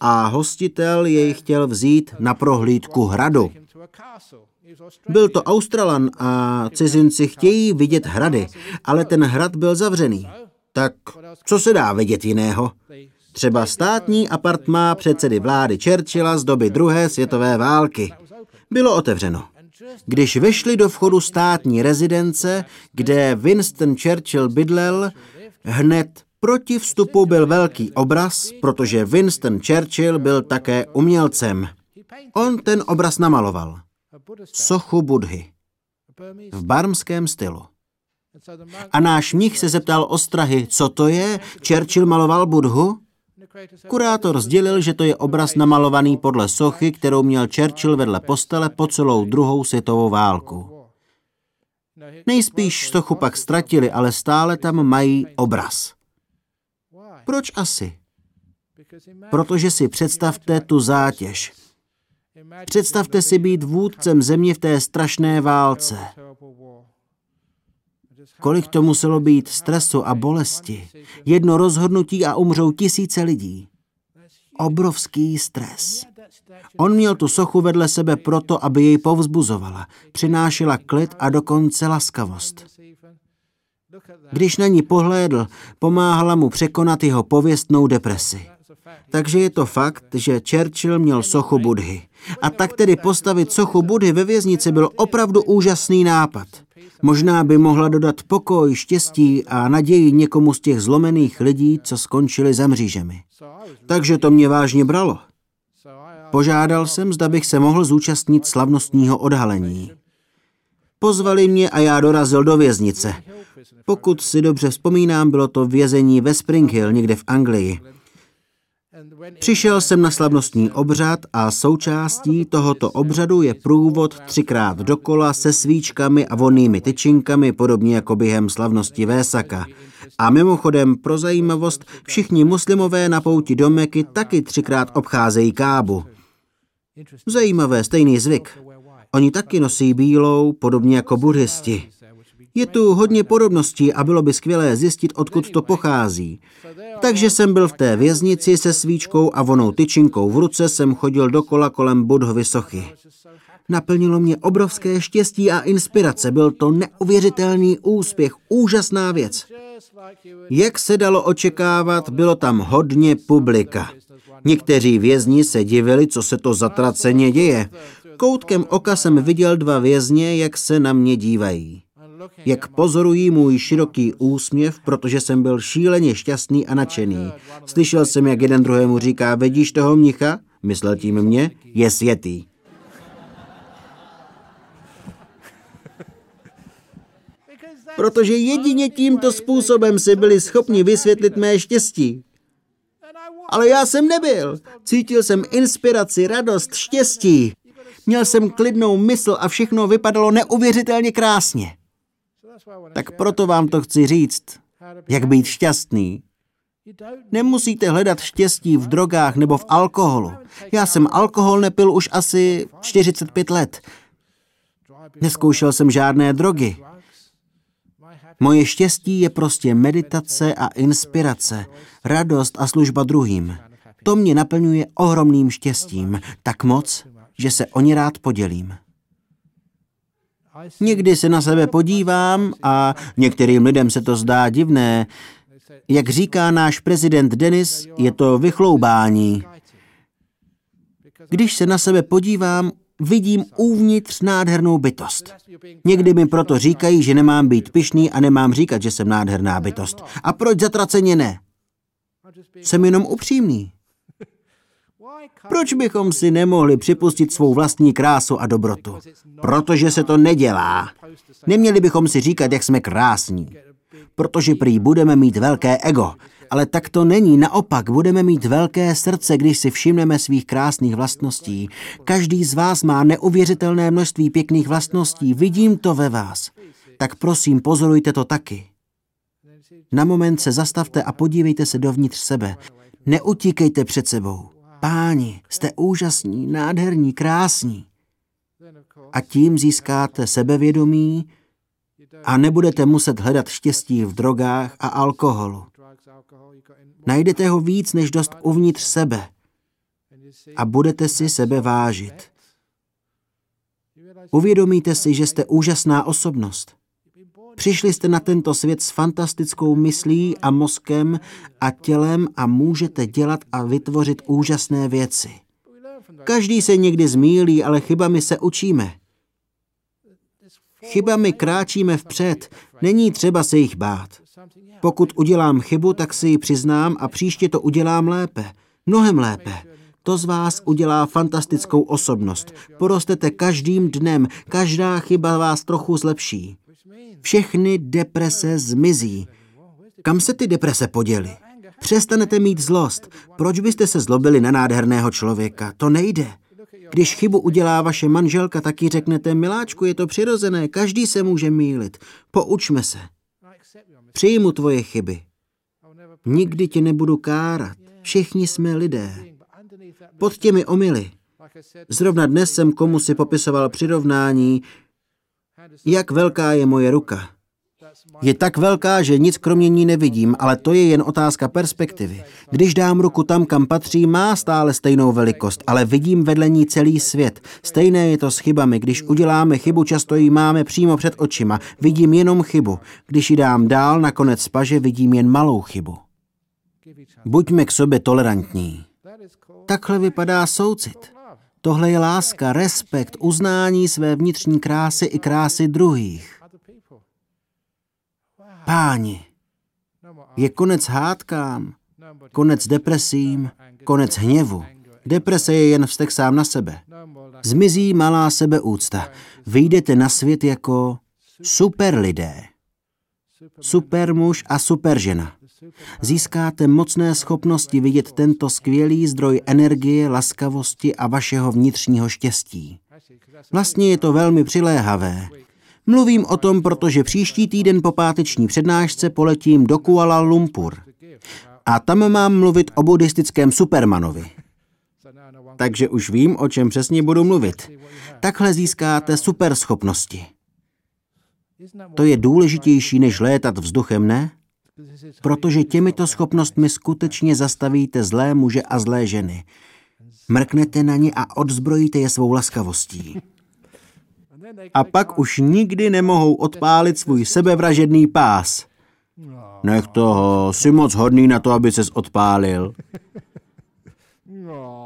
a hostitel jej chtěl vzít na prohlídku hradu. Byl to Australan a cizinci chtějí vidět hrady, ale ten hrad byl zavřený. Tak co se dá vidět jiného? Třeba státní apartmá předsedy vlády Churchilla z doby druhé světové války. Bylo otevřeno. Když vešli do vchodu státní rezidence, kde Winston Churchill bydlel, hned proti vstupu byl velký obraz, protože Winston Churchill byl také umělcem. On ten obraz namaloval sochu Budhy v barmském stylu. A náš mnich se zeptal ostrahy, co to je? Churchill maloval Budhu? Kurátor sdělil, že to je obraz namalovaný podle sochy, kterou měl Churchill vedle postele po celou druhou světovou válku. Nejspíš sochu pak ztratili, ale stále tam mají obraz. Proč asi? Protože si představte tu zátěž. Představte si být vůdcem země v té strašné válce. Kolik to muselo být stresu a bolesti. Jedno rozhodnutí a umřou tisíce lidí. Obrovský stres. On měl tu sochu vedle sebe proto, aby jej povzbuzovala, přinášela klid a dokonce laskavost. Když na ní pohlédl, pomáhala mu překonat jeho pověstnou depresi. Takže je to fakt, že Churchill měl sochu Budhy. A tak tedy postavit sochu Budhy ve věznici byl opravdu úžasný nápad. Možná by mohla dodat pokoj, štěstí a naději někomu z těch zlomených lidí, co skončili za mřížemi. Takže to mě vážně bralo. Požádal jsem, zda bych se mohl zúčastnit slavnostního odhalení. Pozvali mě a já dorazil do věznice. Pokud si dobře vzpomínám, bylo to vězení ve Spring Hill, někde v Anglii. Přišel jsem na slavnostní obřad a součástí tohoto obřadu je průvod třikrát dokola se svíčkami a vonnými tyčinkami, podobně jako během slavnosti Vésaka. A mimochodem, pro zajímavost, všichni muslimové na pouti do Meky taky třikrát obcházejí kábu. Zajímavé, stejný zvyk. Oni taky nosí bílou, podobně jako buddhisti. Je tu hodně podobností a bylo by skvělé zjistit, odkud to pochází. Takže jsem byl v té věznici se svíčkou a vonou tyčinkou v ruce jsem chodil dokola kolem Budhovy sochy. Naplnilo mě obrovské štěstí a inspirace. Byl to neuvěřitelný úspěch, úžasná věc. Jak se dalo očekávat, bylo tam hodně publika. Někteří vězni se divili, co se to zatraceně děje. Koutkem oka jsem viděl dva vězně, jak se na mě dívají jak pozorují můj široký úsměv, protože jsem byl šíleně šťastný a nadšený. Slyšel jsem, jak jeden druhému říká, vedíš toho mnicha? Myslel tím mě, je světý. Protože jedině tímto způsobem si byli schopni vysvětlit mé štěstí. Ale já jsem nebyl. Cítil jsem inspiraci, radost, štěstí. Měl jsem klidnou mysl a všechno vypadalo neuvěřitelně krásně. Tak proto vám to chci říct, jak být šťastný. Nemusíte hledat štěstí v drogách nebo v alkoholu. Já jsem alkohol nepil už asi 45 let. Neskoušel jsem žádné drogy. Moje štěstí je prostě meditace a inspirace, radost a služba druhým. To mě naplňuje ohromným štěstím, tak moc, že se o ně rád podělím. Někdy se na sebe podívám a některým lidem se to zdá divné. Jak říká náš prezident Denis, je to vychloubání. Když se na sebe podívám, vidím uvnitř nádhernou bytost. Někdy mi proto říkají, že nemám být pyšný a nemám říkat, že jsem nádherná bytost. A proč zatraceně ne? Jsem jenom upřímný. Proč bychom si nemohli připustit svou vlastní krásu a dobrotu? Protože se to nedělá. Neměli bychom si říkat, jak jsme krásní. Protože prý budeme mít velké ego. Ale tak to není. Naopak, budeme mít velké srdce, když si všimneme svých krásných vlastností. Každý z vás má neuvěřitelné množství pěkných vlastností. Vidím to ve vás. Tak prosím, pozorujte to taky. Na moment se zastavte a podívejte se dovnitř sebe. Neutíkejte před sebou. Páni, jste úžasní, nádherní, krásní. A tím získáte sebevědomí a nebudete muset hledat štěstí v drogách a alkoholu. Najdete ho víc než dost uvnitř sebe a budete si sebe vážit. Uvědomíte si, že jste úžasná osobnost. Přišli jste na tento svět s fantastickou myslí a mozkem a tělem a můžete dělat a vytvořit úžasné věci. Každý se někdy zmílí, ale chybami se učíme. Chybami kráčíme vpřed, není třeba se jich bát. Pokud udělám chybu, tak si ji přiznám a příště to udělám lépe, mnohem lépe. To z vás udělá fantastickou osobnost. Porostete každým dnem, každá chyba vás trochu zlepší. Všechny deprese zmizí. Kam se ty deprese poděly? Přestanete mít zlost. Proč byste se zlobili na nádherného člověka? To nejde. Když chybu udělá vaše manželka, tak ji řeknete, miláčku, je to přirozené, každý se může mílit. Poučme se. Přijmu tvoje chyby. Nikdy tě nebudu kárat. Všichni jsme lidé. Pod těmi omily. Zrovna dnes jsem komu si popisoval přirovnání, jak velká je moje ruka. Je tak velká, že nic kromě ní nevidím, ale to je jen otázka perspektivy. Když dám ruku tam, kam patří, má stále stejnou velikost, ale vidím vedle ní celý svět. Stejné je to s chybami. Když uděláme chybu, často ji máme přímo před očima. Vidím jenom chybu. Když ji dám dál na konec paže, vidím jen malou chybu. Buďme k sobě tolerantní. Takhle vypadá soucit. Tohle je láska, respekt, uznání své vnitřní krásy i krásy druhých. Páni, je konec hádkám, konec depresím, konec hněvu. Deprese je jen vztek sám na sebe. Zmizí malá sebeúcta. Vyjdete na svět jako super lidé. Super muž a super žena. Získáte mocné schopnosti vidět tento skvělý zdroj energie, laskavosti a vašeho vnitřního štěstí. Vlastně je to velmi přiléhavé. Mluvím o tom, protože příští týden po páteční přednášce poletím do Kuala Lumpur. A tam mám mluvit o buddhistickém supermanovi. Takže už vím, o čem přesně budu mluvit. Takhle získáte superschopnosti. To je důležitější, než létat vzduchem, ne? Protože těmito schopnostmi skutečně zastavíte zlé muže a zlé ženy. Mrknete na ně a odzbrojíte je svou laskavostí. A pak už nikdy nemohou odpálit svůj sebevražedný pás. Nech toho, jsi moc hodný na to, aby ses odpálil.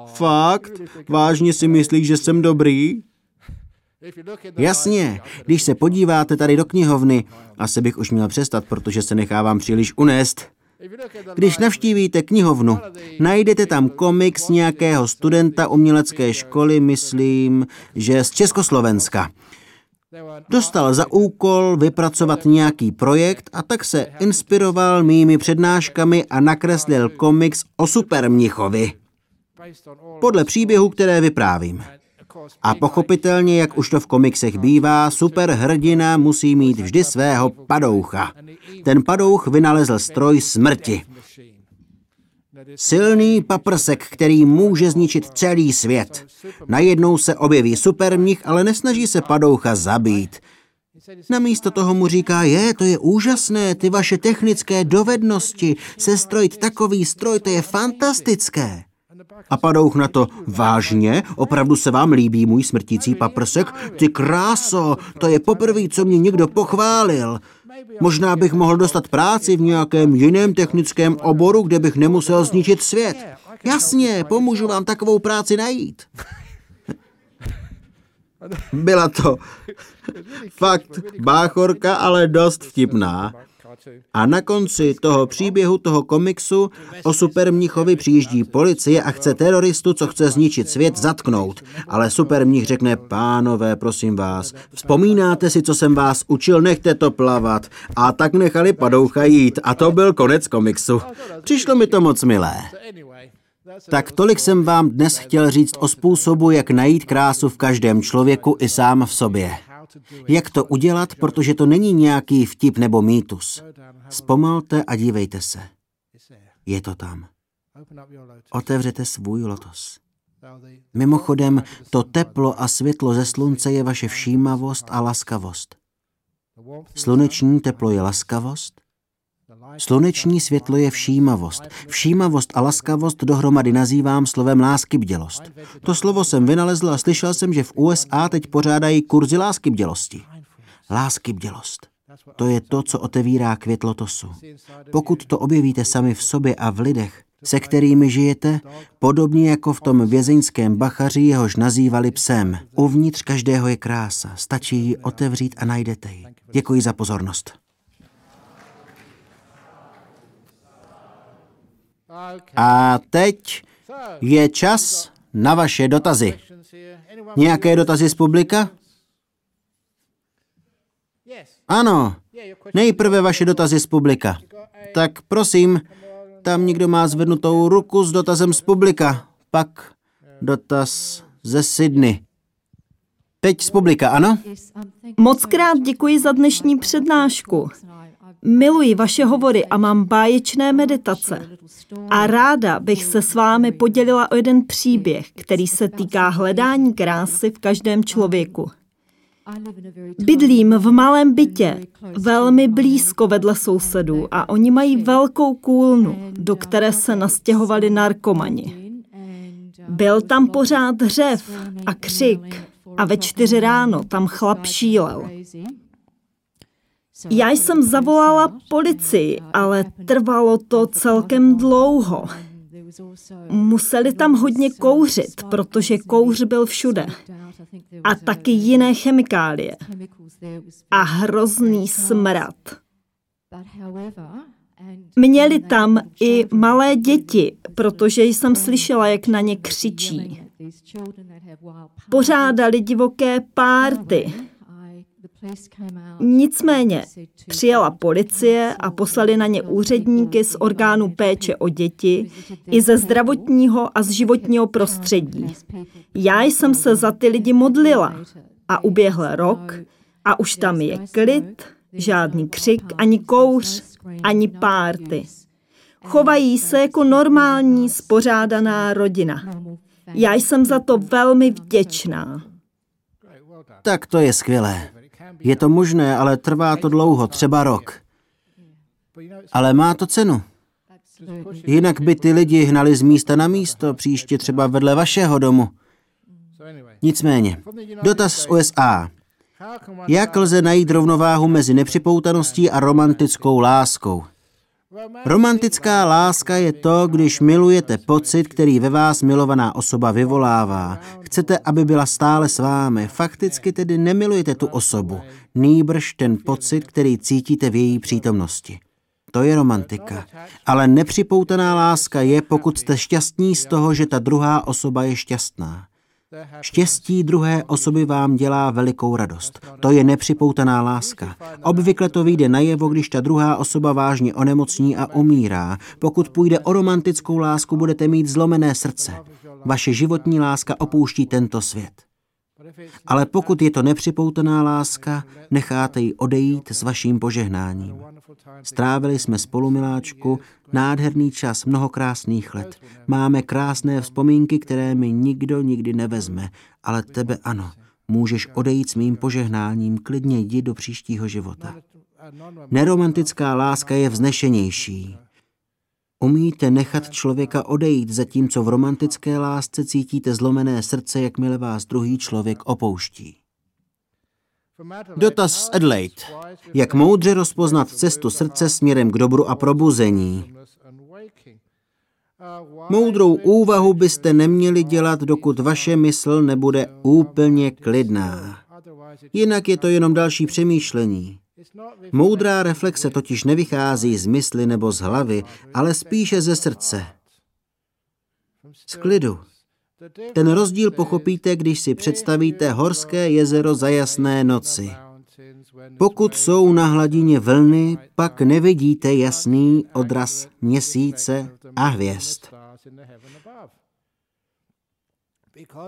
Fakt? Vážně si myslíš, že jsem dobrý? Jasně, když se podíváte tady do knihovny, asi bych už měl přestat, protože se nechávám příliš unést. Když navštívíte knihovnu, najdete tam komiks nějakého studenta umělecké školy, myslím, že z Československa. Dostal za úkol vypracovat nějaký projekt a tak se inspiroval mými přednáškami a nakreslil komiks o supermnichovi. Podle příběhu, které vyprávím. A pochopitelně, jak už to v komiksech bývá, superhrdina musí mít vždy svého padoucha. Ten padouch vynalezl stroj smrti. Silný paprsek, který může zničit celý svět. Najednou se objeví supermnich, ale nesnaží se padoucha zabít. Namísto toho mu říká, je, to je úžasné, ty vaše technické dovednosti, sestrojit takový stroj, to je fantastické. A padouch na to, vážně, opravdu se vám líbí můj smrtící paprsek? Ty kráso, to je poprvé, co mě někdo pochválil. Možná bych mohl dostat práci v nějakém jiném technickém oboru, kde bych nemusel zničit svět. Jasně, pomůžu vám takovou práci najít. Byla to fakt báchorka, ale dost vtipná. A na konci toho příběhu, toho komiksu o supermnichovi přijíždí policie a chce teroristu, co chce zničit svět, zatknout. Ale supermnich řekne, pánové, prosím vás, vzpomínáte si, co jsem vás učil, nechte to plavat. A tak nechali padoucha jít. A to byl konec komiksu. Přišlo mi to moc milé. Tak tolik jsem vám dnes chtěl říct o způsobu, jak najít krásu v každém člověku i sám v sobě. Jak to udělat, protože to není nějaký vtip nebo mýtus. Zpomalte a dívejte se. Je to tam. Otevřete svůj lotos. Mimochodem, to teplo a světlo ze slunce je vaše všímavost a laskavost. Sluneční teplo je laskavost, sluneční světlo je všímavost. Všímavost a laskavost dohromady nazývám slovem lásky-bdělost. To slovo jsem vynalezl a slyšel jsem, že v USA teď pořádají kurzy lásky-bdělosti. Lásky-bdělost. To je to, co otevírá květ lotosu. Pokud to objevíte sami v sobě a v lidech, se kterými žijete, podobně jako v tom vězeňském bachaři, jehož nazývali psem. Uvnitř každého je krása, stačí ji otevřít a najdete ji. Děkuji za pozornost. A teď je čas na vaše dotazy. Nějaké dotazy z publika? Ano, nejprve vaše dotazy z publika. Tak prosím, tam někdo má zvednutou ruku s dotazem z publika. Pak dotaz ze Sydney. Teď z publika, ano? Moc krát děkuji za dnešní přednášku. Miluji vaše hovory a mám báječné meditace. A ráda bych se s vámi podělila o jeden příběh, který se týká hledání krásy v každém člověku. Bydlím v malém bytě, velmi blízko vedle sousedů a oni mají velkou kůlnu, do které se nastěhovali narkomani. Byl tam pořád řev a křik a ve čtyři ráno tam chlap šílel. Já jsem zavolala policii, ale trvalo to celkem dlouho. Museli tam hodně kouřit, protože kouř byl všude. A taky jiné chemikálie. A hrozný smrad. Měli tam i malé děti, protože jsem slyšela, jak na ně křičí. Pořádali divoké párty Nicméně přijela policie a poslali na ně úředníky z orgánu péče o děti i ze zdravotního a z životního prostředí. Já jsem se za ty lidi modlila a uběhl rok a už tam je klid, žádný křik, ani kouř, ani párty. Chovají se jako normální, spořádaná rodina. Já jsem za to velmi vděčná. Tak to je skvělé. Je to možné, ale trvá to dlouho, třeba rok. Ale má to cenu. Jinak by ty lidi hnali z místa na místo, příště třeba vedle vašeho domu. Nicméně, dotaz z USA. Jak lze najít rovnováhu mezi nepřipoutaností a romantickou láskou? Romantická láska je to, když milujete pocit, který ve vás milovaná osoba vyvolává. Chcete, aby byla stále s vámi. Fakticky tedy nemilujete tu osobu, nýbrž ten pocit, který cítíte v její přítomnosti. To je romantika. Ale nepřipoutaná láska je, pokud jste šťastní z toho, že ta druhá osoba je šťastná. Štěstí druhé osoby vám dělá velikou radost. To je nepřipoutaná láska. Obvykle to vyjde najevo, když ta druhá osoba vážně onemocní a umírá. Pokud půjde o romantickou lásku, budete mít zlomené srdce. Vaše životní láska opouští tento svět. Ale pokud je to nepřipoutaná láska, necháte ji odejít s vaším požehnáním. Strávili jsme spolu, miláčku, nádherný čas, mnoho krásných let. Máme krásné vzpomínky, které mi nikdo nikdy nevezme, ale tebe ano. Můžeš odejít s mým požehnáním, klidně jdi do příštího života. Neromantická láska je vznešenější. Umíte nechat člověka odejít, zatímco v romantické lásce cítíte zlomené srdce, jakmile vás druhý člověk opouští. Dotaz z Adelaide. Jak moudře rozpoznat cestu srdce směrem k dobru a probuzení? Moudrou úvahu byste neměli dělat, dokud vaše mysl nebude úplně klidná. Jinak je to jenom další přemýšlení. Moudrá reflexe totiž nevychází z mysli nebo z hlavy, ale spíše ze srdce. Z klidu. Ten rozdíl pochopíte, když si představíte horské jezero za jasné noci. Pokud jsou na hladině vlny, pak nevidíte jasný odraz měsíce a hvězd.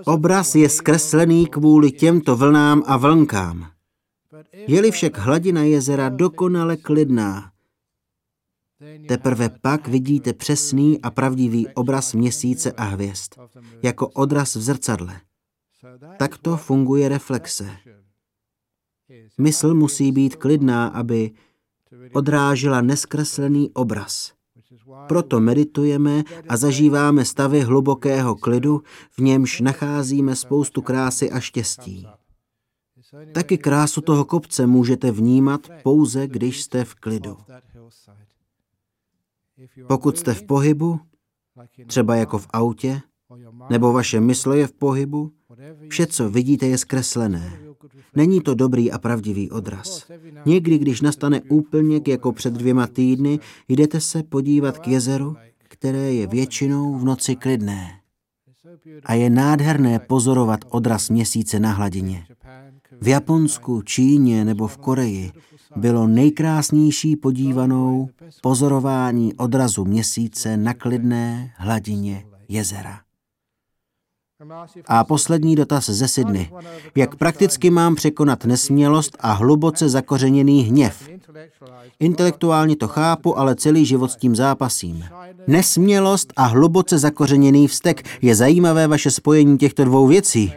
Obraz je zkreslený kvůli těmto vlnám a vlnkám. Je-li však hladina jezera dokonale klidná, teprve pak vidíte přesný a pravdivý obraz měsíce a hvězd, jako odraz v zrcadle. Takto funguje reflexe. Mysl musí být klidná, aby odrážela neskreslený obraz. Proto meditujeme a zažíváme stavy hlubokého klidu, v němž nacházíme spoustu krásy a štěstí. Taky krásu toho kopce můžete vnímat pouze, když jste v klidu. Pokud jste v pohybu, třeba jako v autě, nebo vaše mysl je v pohybu, vše, co vidíte, je zkreslené. Není to dobrý a pravdivý odraz. Někdy, když nastane úplněk jako před dvěma týdny, jdete se podívat k jezeru, které je většinou v noci klidné. A je nádherné pozorovat odraz měsíce na hladině. V Japonsku, Číně nebo v Koreji bylo nejkrásnější podívanou pozorování odrazu měsíce na klidné hladině jezera. A poslední dotaz ze Sydney. Jak prakticky mám překonat nesmělost a hluboce zakořeněný hněv? Intelektuálně to chápu, ale celý život s tím zápasím. Nesmělost a hluboce zakořeněný vztek je zajímavé vaše spojení těchto dvou věcí.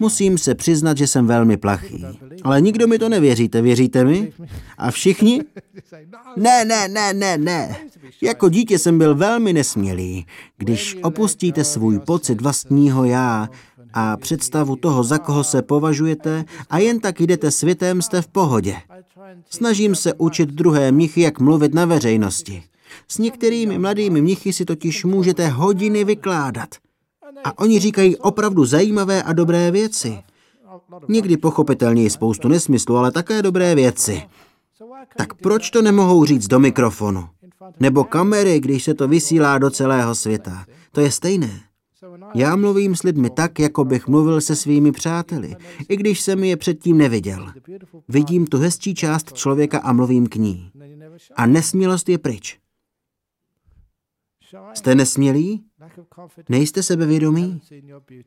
Musím se přiznat, že jsem velmi plachý. Ale nikdo mi to nevěříte, věříte mi? A všichni? Ne, ne, ne, ne, ne. Jako dítě jsem byl velmi nesmělý. Když opustíte svůj pocit vlastního já a představu toho, za koho se považujete a jen tak jdete světem, jste v pohodě. Snažím se učit druhé mnichy, jak mluvit na veřejnosti. S některými mladými mnichy si totiž můžete hodiny vykládat. A oni říkají opravdu zajímavé a dobré věci. Někdy pochopitelně i spoustu nesmyslu, ale také dobré věci. Tak proč to nemohou říct do mikrofonu? Nebo kamery, když se to vysílá do celého světa. To je stejné. Já mluvím s lidmi tak, jako bych mluvil se svými přáteli, i když jsem je předtím neviděl. Vidím tu hezčí část člověka a mluvím k ní. A nesmělost je pryč. Jste nesmělí? Nejste sebevědomí?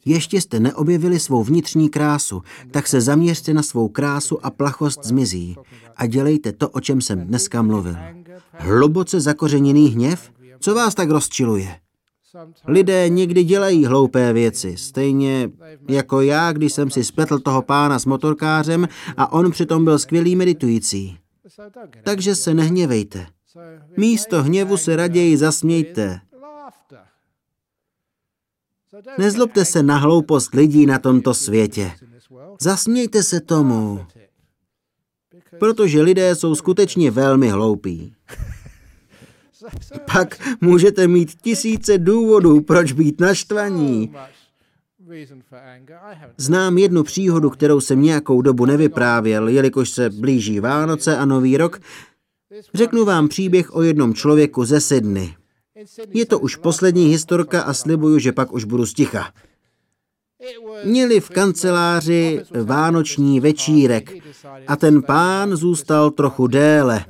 Ještě jste neobjevili svou vnitřní krásu, tak se zaměřte na svou krásu a plachost zmizí a dělejte to, o čem jsem dneska mluvil. Hluboce zakořeněný hněv? Co vás tak rozčiluje? Lidé někdy dělají hloupé věci, stejně jako já, když jsem si spletl toho pána s motorkářem a on přitom byl skvělý meditující. Takže se nehněvejte. Místo hněvu se raději zasmějte. Nezlobte se na hloupost lidí na tomto světě. Zasmějte se tomu. Protože lidé jsou skutečně velmi hloupí. Pak můžete mít tisíce důvodů, proč být naštvaní. Znám jednu příhodu, kterou jsem nějakou dobu nevyprávěl, jelikož se blíží Vánoce a Nový rok. Řeknu vám příběh o jednom člověku ze Sydney. Je to už poslední historka a slibuju, že pak už budu sticha. Měli v kanceláři vánoční večírek a ten pán zůstal trochu déle.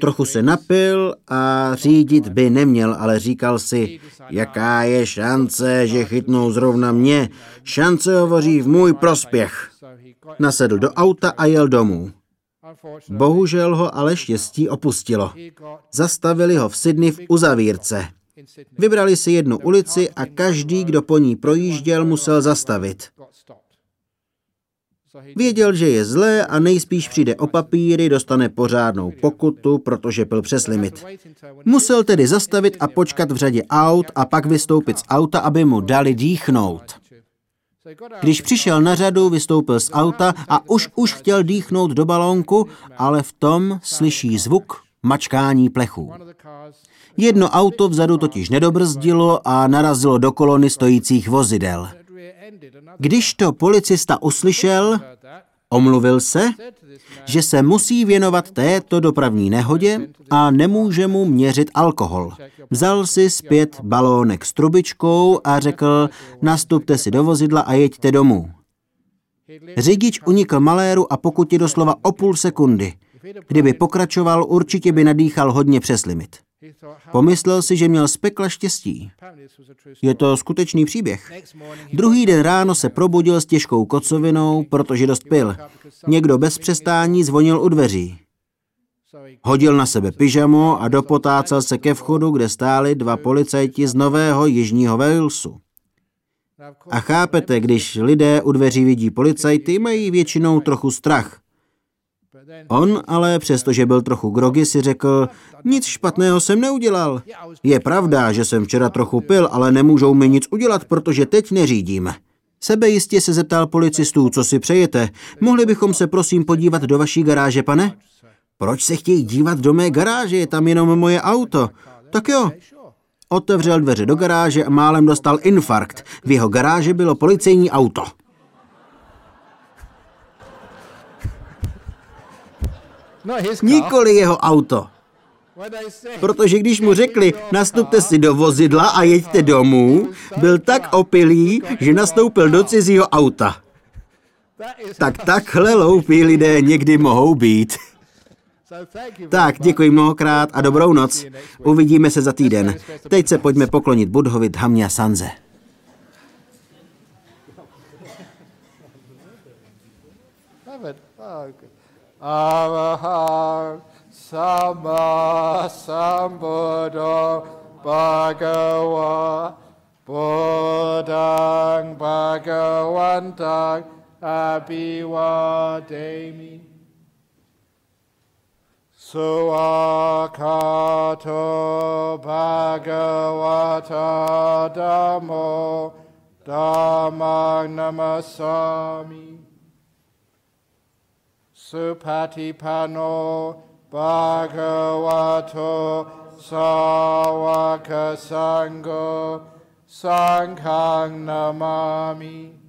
Trochu se napil a řídit by neměl, ale říkal si, jaká je šance, že chytnou zrovna mě. Šance hovoří v můj prospěch. Nasedl do auta a jel domů. Bohužel ho ale štěstí opustilo. Zastavili ho v Sydney v uzavírce. Vybrali si jednu ulici a každý, kdo po ní projížděl, musel zastavit. Věděl, že je zlé a nejspíš přijde o papíry, dostane pořádnou pokutu, protože byl přes limit. Musel tedy zastavit a počkat v řadě aut a pak vystoupit z auta, aby mu dali dýchnout. Když přišel na řadu, vystoupil z auta a už už chtěl dýchnout do balónku, ale v tom slyší zvuk mačkání plechů. Jedno auto vzadu totiž nedobrzdilo a narazilo do kolony stojících vozidel. Když to policista uslyšel, omluvil se, že se musí věnovat této dopravní nehodě a nemůže mu měřit alkohol. Vzal si zpět balónek s trubičkou a řekl, nastupte si do vozidla a jeďte domů. Řidič unikl maléru a pokud je doslova o půl sekundy. Kdyby pokračoval, určitě by nadýchal hodně přes limit. Pomyslel si, že měl z pekla štěstí. Je to skutečný příběh. Druhý den ráno se probudil s těžkou kocovinou, protože dost pil. Někdo bez přestání zvonil u dveří. Hodil na sebe pyžamo a dopotácel se ke vchodu, kde stáli dva policajti z Nového Jižního Walesu. A chápete, když lidé u dveří vidí policajty, mají většinou trochu strach. On ale, přestože byl trochu grogy, si řekl, nic špatného jsem neudělal. Je pravda, že jsem včera trochu pil, ale nemůžou mi nic udělat, protože teď neřídím. Sebejistě se zeptal policistů, co si přejete. Mohli bychom se prosím podívat do vaší garáže, pane? Proč se chtějí dívat do mé garáže? Je tam jenom moje auto. Tak jo. Otevřel dveře do garáže a málem dostal infarkt. V jeho garáži bylo policejní auto. Nikoli jeho auto. Protože když mu řekli, nastupte si do vozidla a jeďte domů, byl tak opilý, že nastoupil do cizího auta. Tak takhle loupí lidé někdy mohou být. Tak, děkuji mnohokrát a dobrou noc. Uvidíme se za týden. Teď se pojďme poklonit Budhovi Dhamya Sanze. Arahang Sama Sambuddho Bhagava Buddhang Bhagavantang Abivademi. Suakato Bhagavata Dhammo Dhammang Namasami Supatipano Bhagavato Sawaka Sangho Namami